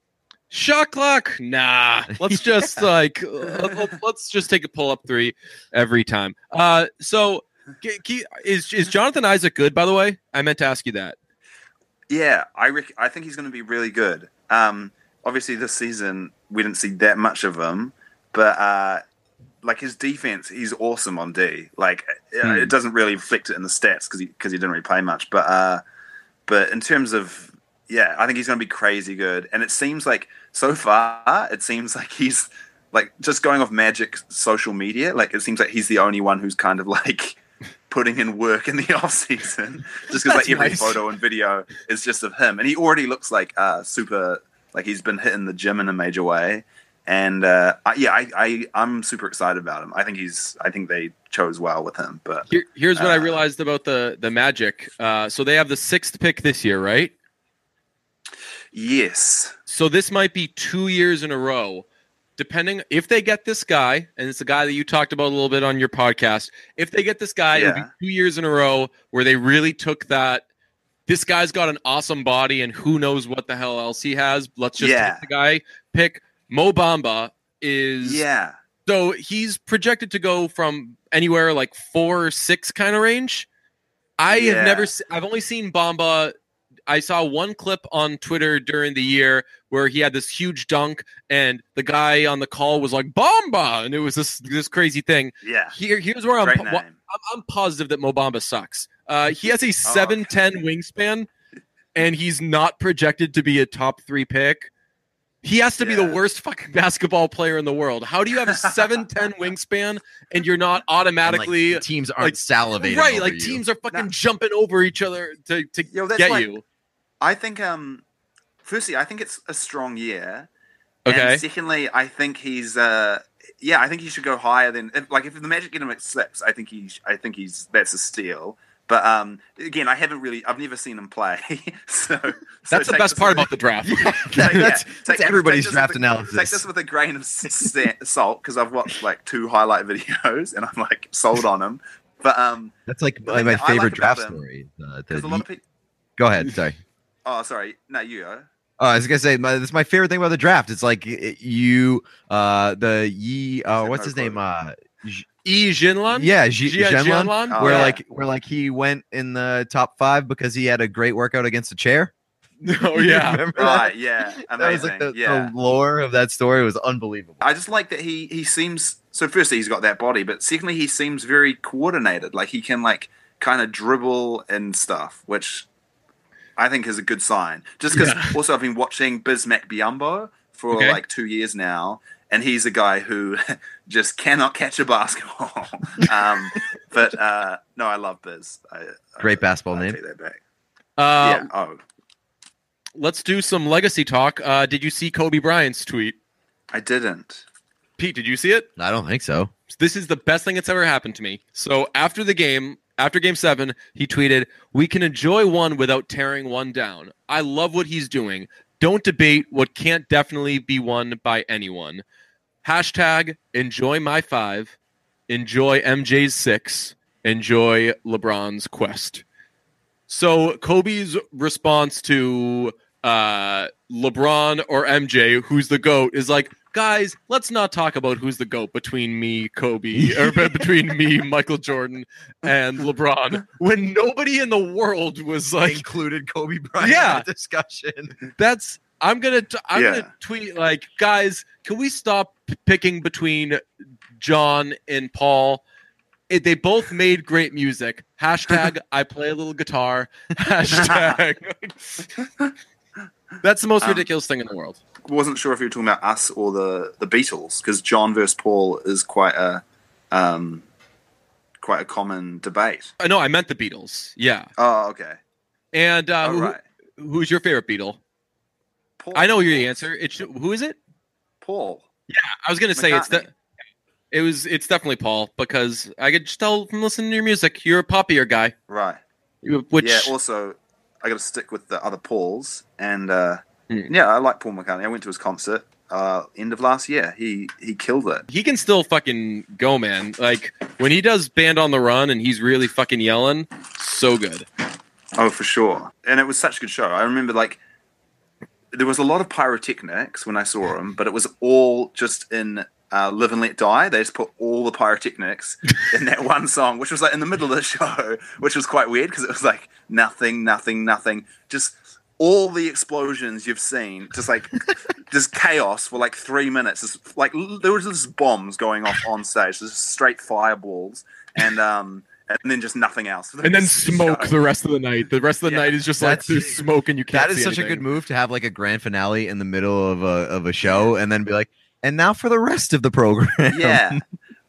shot clock. Nah, let's just like let, let- let's just take a pull up three every time. Uh, so g- g- is is Jonathan Isaac good? By the way, I meant to ask you that. Yeah, I rec- I think he's going to be really good. Um, obviously, this season we didn't see that much of him, but uh, like his defense, he's awesome on D. Like uh, Hmm. it doesn't really reflect it in the stats because he because he didn't really play much. But uh, but in terms of yeah, I think he's going to be crazy good. And it seems like so far, it seems like he's like just going off Magic social media. Like it seems like he's the only one who's kind of like putting in work in the off season, just because like every nice. photo and video is just of him, and he already looks like uh, super. Like he's been hitting the gym in a major way. And uh, I, yeah, I, I I'm super excited about him. I think he's. I think they chose well with him. But Here, here's what I Uh, realized about the the Magic. Uh, so they have the sixth pick this year, right? Yes, So this might be two years in a row, depending if they get this guy, and it's a guy that you talked about a little bit on your podcast. If they get this guy, it'll be two years in a row where they really took that. This guy's got an awesome body, and who knows what the hell else he has. Let's just Yeah. take the guy. Pick Mo Bamba is yeah, so he's projected to go from anywhere like four or six kind of range. I Yeah. have never. I've only seen Bamba. I saw one clip on Twitter during the year where he had this huge dunk, and the guy on the call was like Bamba, and it was this this crazy thing. yeah. Here, here's where I'm. Great po- I'm, I'm positive that Mo Bamba sucks. Uh, he has a seven ten wingspan, and he's not projected to be a top three pick. He has to be the worst fucking basketball player in the world. How do you have a seven ten wingspan and you're not And, like, automatically teams aren't salivating. right? over Like you. teams are fucking No. jumping over each other to to Yo, that's get like- you. I think. Um, firstly, I think it's a strong year. Okay. And secondly, I think he's. Uh, yeah, I think he should go higher than. If, like, if the Magic get him at six, I think he. I think he's. That's a steal. But um, again, I haven't really. I've never seen him play. so, so That's the best part with- about the draft. Take- that's, yeah, that's take- everybody's draft with analysis. Take this with a grain of salt because I've watched like two highlight videos and I'm like sold on him. But um, That's like my, my that I like favorite draft about story. Uh, there's the- a lot of people. go ahead. Sorry. Oh, sorry. No, you go. Oh, I was gonna say my, that's my favorite thing about the draft. It's like it, you, uh, the Yi, uh, what's his name? quote. Uh, J- E Jinlan. Yeah, Ji- Jia Zhenlan, Zhenlan? where Oh, yeah. like where like he went in the top five because he had a great workout against a chair. Oh yeah. Right, yeah, That was amazing. like the, yeah, the lore of that story was unbelievable. I just like that he he seems so. Firstly, he's got that body, but secondly, he seems very coordinated. Like he can like kind of dribble and stuff, which I think is a good sign. Just because Yeah. also I've been watching Bismack Biyombo for Okay. like two years now, and he's a guy who just cannot catch a basketball. um, but uh, no, I love Biz. I, Great basketball I name. take that back. Uh, yeah. Oh, Let's do some legacy talk. Uh, did you see Kobe Bryant's tweet? I didn't. Pete, did you see it? I don't think so. This is the best thing that's ever happened to me. So after the game, after game seven, he tweeted, We can enjoy one without tearing one down. I love what he's doing. Don't debate what can't definitely be won by anyone. Hashtag enjoy my five, enjoy MJ's six, enjoy LeBron's quest. So Kobe's response to uh, LeBron or MJ, who's the goat, is like, guys, let's not talk about who's the goat between me, Kobe, or between me, Michael Jordan, and LeBron. When nobody in the world was like, included Kobe Bryant Yeah. in the discussion. that's. I'm gonna. T- I'm Yeah. gonna tweet like, guys, can we stop p- picking between John and Paul? It, they both made great music. Hashtag I play a little guitar. Hashtag. That's the most Um, ridiculous thing in the world. wasn't sure if you were talking about us or the the Beatles because John versus Paul is quite a um, quite a common debate. Uh, no, I meant the Beatles. Yeah. Oh, okay. And uh, who, right. who's your favorite Beatle? Paul, I know your answer. It should, who is it? Paul. Yeah, I was gonna say it's the. It was. It's definitely Paul because I could just tell from listening to your music, you're a poppier guy. Right. Which yeah. Also, I got to stick with the other Pauls, and uh, Hmm. yeah, I like Paul McCartney. I went to his concert uh, end of last year. He he killed it. he can still fucking go, man. Like when he does Band on the Run and he's really fucking yelling, so good. Oh, for sure. And it was such a good show. I remember like there was a lot of pyrotechnics when I saw him, but it was all just in uh, Live and Let Die. They just put all the pyrotechnics in that one song, which was like in the middle of the show, which was quite weird because it was like nothing, nothing, nothing. Just all the explosions you've seen, just like just chaos for like three minutes. Just, like there was just bombs going off on stage, just straight fireballs, and um, and then just nothing else. And then smoke Show. the rest of the night. The rest of the Yeah. night is just like there's smoke and you can't. That is see such a good move to have like a grand finale in the middle of a of a show and then be like, and now for the rest of the program. yeah.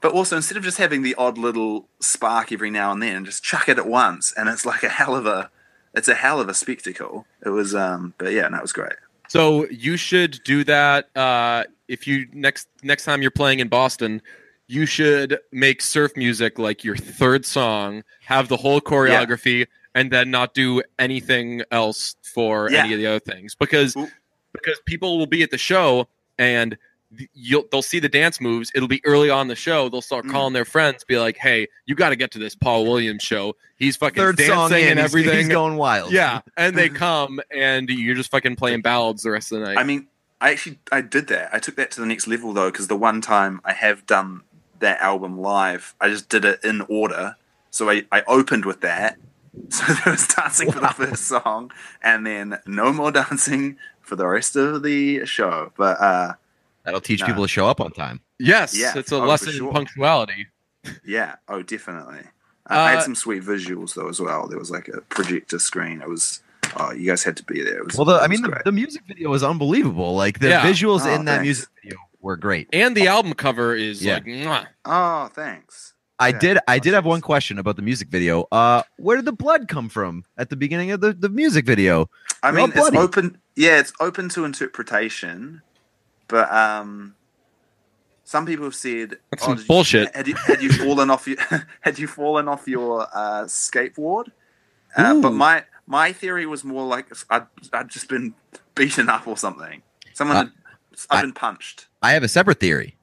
But also, instead of just having the odd little spark every now and then, just chuck it at once, and it's like a hell of a, it's a hell of a spectacle. It was, um, but yeah, no, it was great. So you should do that uh, if you next next time you're playing in Boston. You should make surf music like your third song, have the whole choreography, and then not do anything else for Yeah. any of the other things because Ooh. because people will be at the show and th- you'll they'll see the dance moves. It'll be early on the show. They'll start Mm. calling their friends, be like, "Hey, you got to get to this Paul Williams show. He's fucking Third dancing song in, and everything." He's, going wild. yeah, and they come and you're just fucking playing ballads the rest of the night. I mean, I actually, I did that. I took that to the next level though, because the one time I have done that album live, I just did it in order. So I, I opened with that. So there was dancing for the first song, and then no more dancing for the rest of the show. But uh, That'll teach Nah. people to show up on time. Yes, Yeah. it's a Oh, lesson sure. in punctuality. Yeah. Oh, definitely. I Uh, had some sweet visuals though as well. There was like a projector screen. It was. Oh, you guys had to be there. It was, Well, the, it I mean, the, the music video is unbelievable. Like the Yeah. visuals Oh, in that thanks. music video were great. And the album cover is Yeah. like, mwah. oh, thanks. I Yeah, did. I did have one question about the music video. Uh, where did the blood come from at the beginning of the, the music video? I They're mean, it's bloody. open. Yeah, it's open to interpretation, but um, some people have said oh, some did you- bullshit. had, you, had you fallen off your had you fallen off your uh, skateboard? Uh, but my my theory was more like I'd, I'd just been beaten up or something. Someone had, I've been punched. I have a separate theory,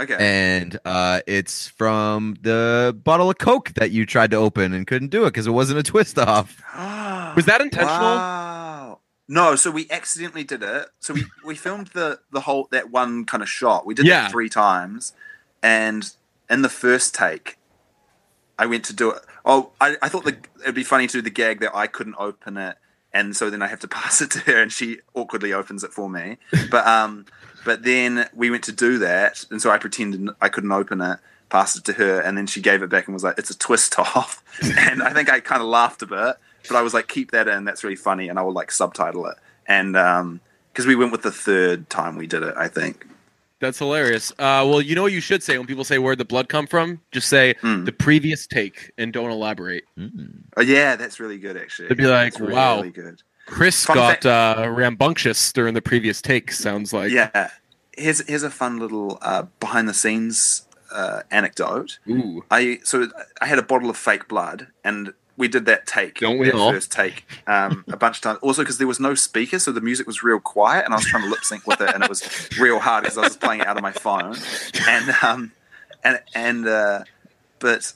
Okay. and uh, it's from the bottle of Coke that you tried to open and couldn't do it because it wasn't a twist off. Was that intentional? Wow. No, so we accidentally did it. So we, we filmed the the whole that one kind of shot. We did Yeah. it three times, and in the first take, I went to do it. Oh, I, I thought the, it'd be funny to do the gag that I couldn't open it, and so then I have to pass it to her, and she awkwardly opens it for me. But um, but then we went to do that, and so I pretended I couldn't open it, passed it to her, and then she gave it back and was like, "It's a twist off," and I think I kind of laughed a bit, but I was like, "Keep that in. That's really funny," and I will like subtitle it, and um, because we went with the third time we did it, I think. That's hilarious. Uh, well, you know what you should say when people say where'd the blood come from? Just say Hmm. the previous take and don't elaborate. Oh yeah, that's really good actually. They'd be like, That's wow. really good. Chris Fun got fact- uh, rambunctious during the previous take. Sounds like yeah. Here's here's a fun little uh, behind the scenes uh, anecdote. Ooh. I so I had a bottle of fake blood, and we did that take, Don't we that all? first take, um, a bunch of times. Also, because there was no speaker, so the music was real quiet, and I was trying to lip sync with it, and it was real hard because I was playing it out of my phone, and um, and and uh, but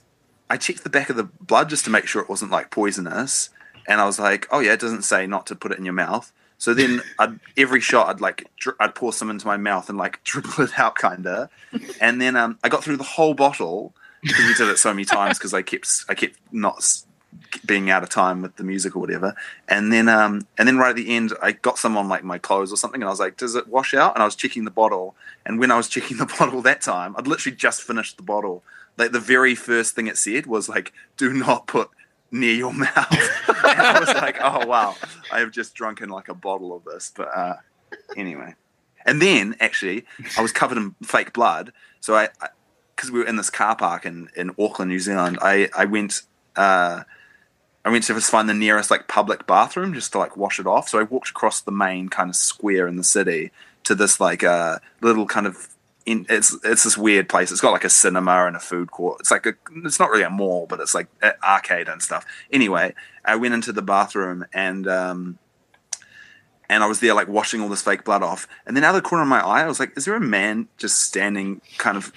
I checked the back of the blood just to make sure it wasn't like poisonous, and I was like, oh yeah, it doesn't say not to put it in your mouth. So then, I'd, every shot, I'd like dr- I'd pour some into my mouth and like dribble it out, kinda, and then um, I got through the whole bottle because we did it so many times because I kept I kept not being out of time with the music or whatever, and then um and then right at the end, I got some on like my clothes or something, and I was like, does it wash out? And I was checking the bottle, and when I was checking the bottle that time, I'd literally just finished the bottle. Like the very first thing it said was like, do not put near your mouth. and I was like, oh wow, I have just drunken like a bottle of this. But uh, anyway, and then actually, I was covered in fake blood. So I, because we were in this car park in in Auckland, New Zealand, I I went. Uh, I went to just find the nearest like public bathroom just to like wash it off. So I walked across the main kind of square in the city to this like uh, little kind of in, it's it's this weird place. It's got like a cinema and a food court. It's like a it's not really a mall, but it's like an arcade and stuff. Anyway, I went into the bathroom and um, and I was there like washing all this fake blood off. And then out of the corner of my eye, I was like, is there a man just standing kind of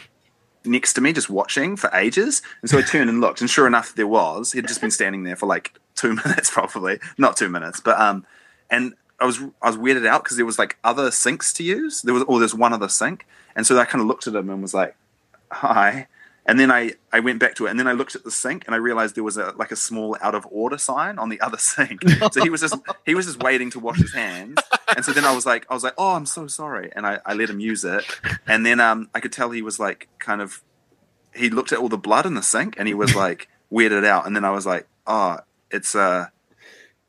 next to me, just watching for ages? And so I turned and looked, and sure enough, there was. He'd just been standing there for like two minutes, probably not two minutes, but um, and I was I was weirded out because there was like other sinks to use. There was or there's one other sink, and so I kind of looked at him and was like, hi. And then I, I went back to it, and then I looked at the sink, and I realized there was a like a small out of order sign on the other sink. So he was just he was just waiting to wash his hands, and so then I was like I was like, oh, I'm so sorry, and I, I let him use it, and then um I could tell he was like kind of he looked at all the blood in the sink, and he was like weirded out, and then I was like, oh, it's uh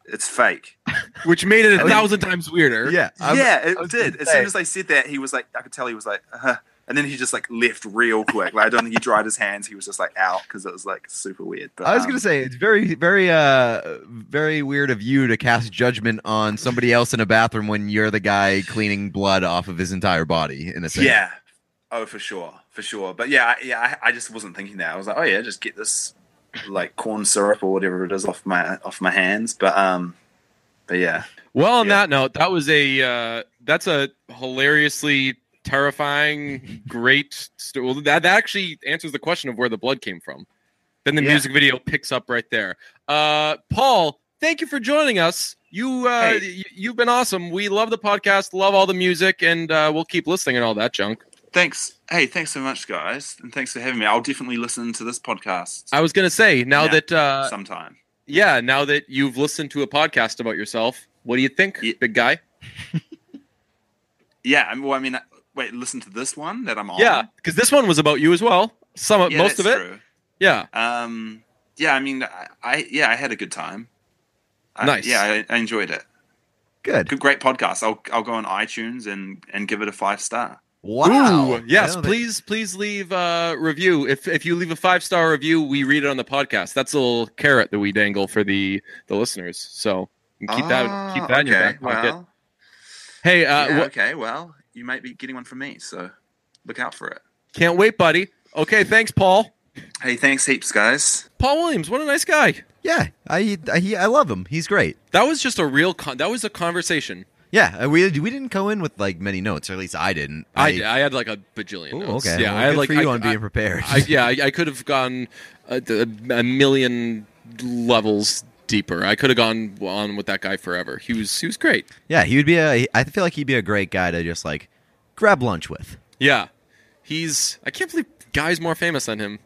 it's fake. which made it a thousand times weirder. Yeah, I'm- yeah, I it did. As say- soon as I said that, he was like, I could tell he was like, uh, and then he just like left real quick. Like I don't think he dried his hands. He was just like out because it was like super weird. But I was um, gonna say it's very, very, uh, very weird of you to cast judgment on somebody else in a bathroom when you're the guy cleaning blood off of his entire body. In a sense, yeah, oh for sure, for sure. But yeah, I, yeah, I, I just wasn't thinking that. I was like, oh yeah, just get this like corn syrup or whatever it is off my off my hands. But um, but yeah, Well, on Yeah. that note, that was a uh, that's a hilariously terrifying, great. St- well, that, that actually answers the question of where the blood came from. Then the Yeah. music video picks up right there. Uh, Paul, thank you for joining us. You uh, Hey. y- you've been awesome. We love the podcast, love all the music, and uh, we'll keep listening and all that junk. thanks. Hey, thanks so much, guys, and thanks for having me. I'll definitely listen to this podcast I was gonna say now Yeah. that uh, sometime. yeah, now that you've listened to a podcast about yourself, what do you think, Yeah. big guy? Yeah, I mean, well, I mean, wait, listen to this one that I'm on. Yeah, because this one was about you as well. Some of Yeah, most of it. true. Yeah. Um, yeah, I mean, I, I yeah, I had a good time. I- Nice. yeah, I, I enjoyed it. good. Good, great podcast. I'll I'll go on iTunes and and give it a five star. Wow. Ooh, yes, I don't think- please, please leave a review. If if you leave a five star review, we read it on the podcast. That's a little carrot that we dangle for the the listeners. So you can keep that keep that in your back pocket. Well, hey, uh, yeah, wha- okay, well, you might be getting one from me, so look out for it. can't wait, buddy. Okay, thanks, Paul. Hey, thanks heaps, guys. Paul Williams, what a nice guy. Yeah, I, I, he, I love him. He's great. That was just a real. Con- that was a conversation. Yeah, uh, we we didn't go in with like many notes, or at least I didn't. I I, had like a bajillion Ooh, notes. okay. Yeah, Well, I had good like for you I, on being prepared. I, yeah, I, I could have gone a, a, a million levels deeper. I could have gone on with that guy forever. He was he was great. yeah, he would be a. I feel like he'd be a great guy to just like grab lunch with. Yeah. He's I can't believe guys more famous than him.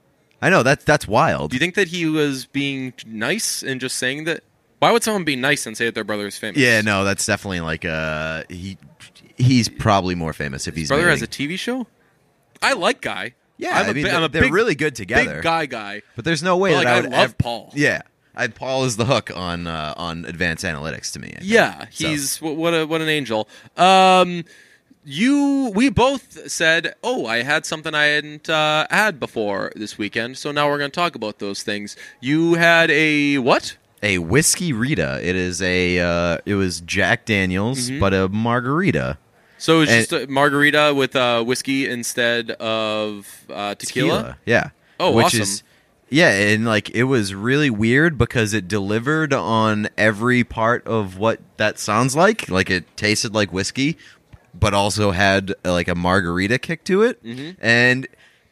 I know that's that's wild. Do you think that he was being nice and just saying that? Why would someone be nice and say that their brother is famous? Yeah, no, that's definitely like uh he he's probably more famous if he's brother has a married. TV show. I like Guy. Yeah, I'm I a mean bi- I'm a they're big- really good together. Big Guy guy. But there's no way But, that like, I I would love ev- Paul. Yeah, I, Paul is the hook on uh, on advanced analytics to me. Yeah, So- he's wh- what a what an angel. Um, you we both said, "Oh, I had something I hadn't uh, had before this weekend." So now we're going to talk about those things. You had a what? a whiskey Rita. It is a uh, it was Jack Daniels, Mm-hmm. but a margarita. So it's just a margarita with uh, whiskey instead of uh, tequila. Yeah. Oh, Which awesome. Is, yeah, and like it was really weird because it delivered on every part of what that sounds like. Like it tasted like whiskey, but also had uh, like a margarita kick to it, Mm-hmm. and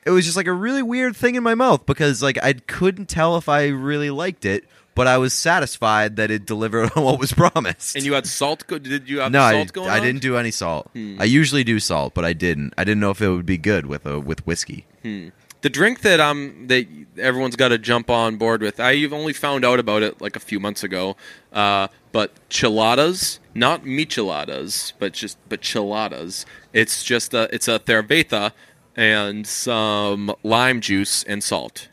it was just like a really weird thing in my mouth because like I couldn't tell if I really liked it, but I was satisfied that it delivered on what was promised. And you had salt. Go- did you have no, I, salt going I on? didn't do any salt. Hmm. I usually do salt, but I didn't. I didn't know if it would be good with a with whiskey. The drink that um that everyone's got to jump on board with. I've only found out about it like a few months ago. Uh, but cheladas, not micheladas, but just but cheladas. It's just a it's a cerveza and some lime juice and salt.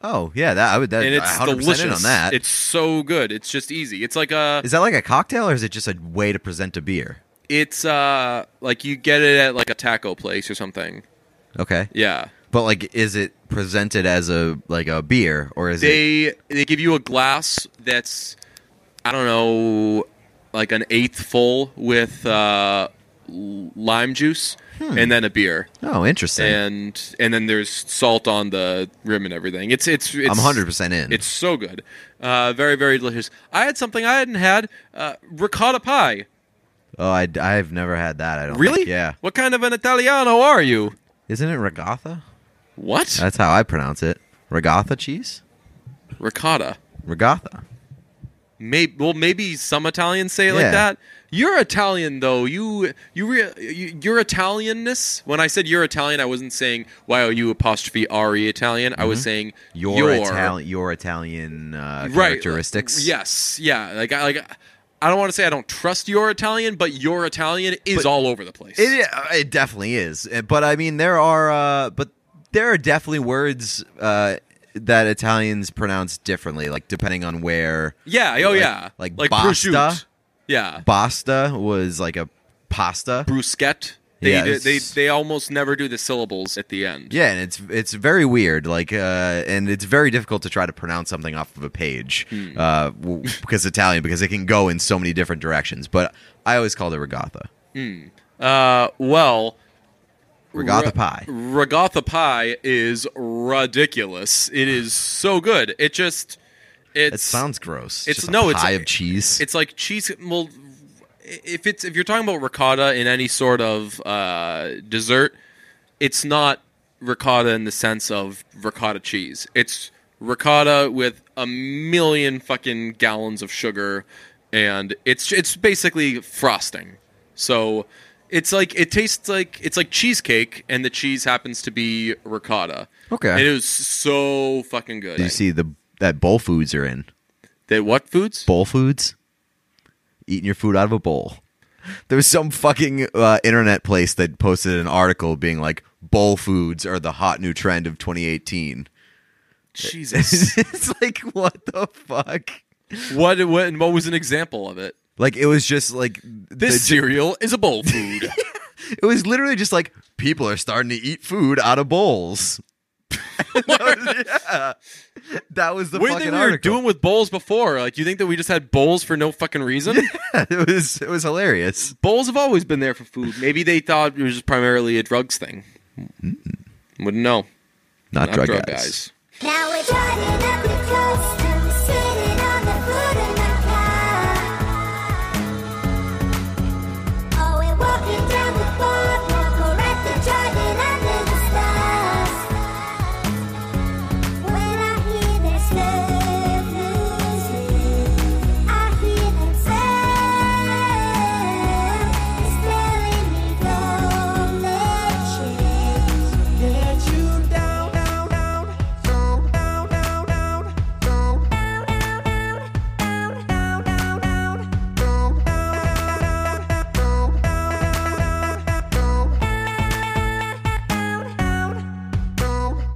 Oh yeah, that I would. That, and it's 100% delicious. on that. It's so good. It's just easy. It's like a Is that like a cocktail or is it just a way to present a beer? it's uh like you get it at like a taco place or something. Okay. Yeah. But like, is it presented as a like a beer or is it? they they give you a glass that's I don't know like an eighth full with uh, lime juice and then a beer Oh, interesting. and and then there's salt on the rim and everything. It's it's, it's I'm 100 percent in. It's so good, uh, very very delicious. I had something I hadn't had uh, ricotta pie. oh, I I've never had that. I don't Really? think. Yeah. What kind of an Italiano are you? Isn't it regatha? What That's how I pronounce it. Regatha cheese. ricotta? Regatha. Maybe well, maybe some Italians say it Yeah. like that. You're Italian though. You you re, you- your Italianness. When I said you're Italian, I wasn't saying why are Y O U apostrophe R E Italian. I was saying Mm-hmm. Your, Italian. Your Italian uh, right characteristics. Yes, yeah. Like I like. I don't want to say I don't trust your Italian, but your Italian is all over the place. It, it definitely is. Uh, But I mean, there are, uh, but there are definitely words uh, that Italians pronounce differently, like depending on where. yeah. Oh like- yeah. like like. Yeah. Basta was like a pasta. Bruschetta. They, Yeah, they, they they almost never do the syllables at the end. Yeah, and it's it's very weird, like, uh, and it's very difficult to try to pronounce something off of a page Hmm. uh, w- because Italian, because it can go in so many different directions. But I always called it regatha, Uh, well, regatha Re- pie. Regatha pie is ridiculous. It is so good. It just it's It sounds gross. it's- a no, it's- pie of cheese. it's like cheese. Well, if it's if you're talking about ricotta in any sort of uh, dessert, it's not ricotta in the sense of ricotta cheese. It's ricotta with a million fucking gallons of sugar, and it's it's basically frosting. So it's like it tastes like it's like cheesecake, and the cheese happens to be ricotta. Okay. and it was so fucking good. Do you see the that bowl foods are in? They what foods? Bowl foods, eating your food out of a bowl. There was some fucking uh, internet place that posted an article being like, "Bowl foods are the hot new trend of 2018." Jesus. it's like, what the fuck? What, what what was an example of it? Like it was just like This the- cereal is a bowl food. It was literally just like people are starting to eat food out of bowls. that, was, yeah. that was the what do you fucking think we were article. doing with bowls before? Like, you think that we just had bowls for no fucking reason? it was it was hilarious. bowls have always been there for food. Maybe they thought it was just primarily a drugs thing. Wouldn't know. Not, Not drug, drug guys. guys.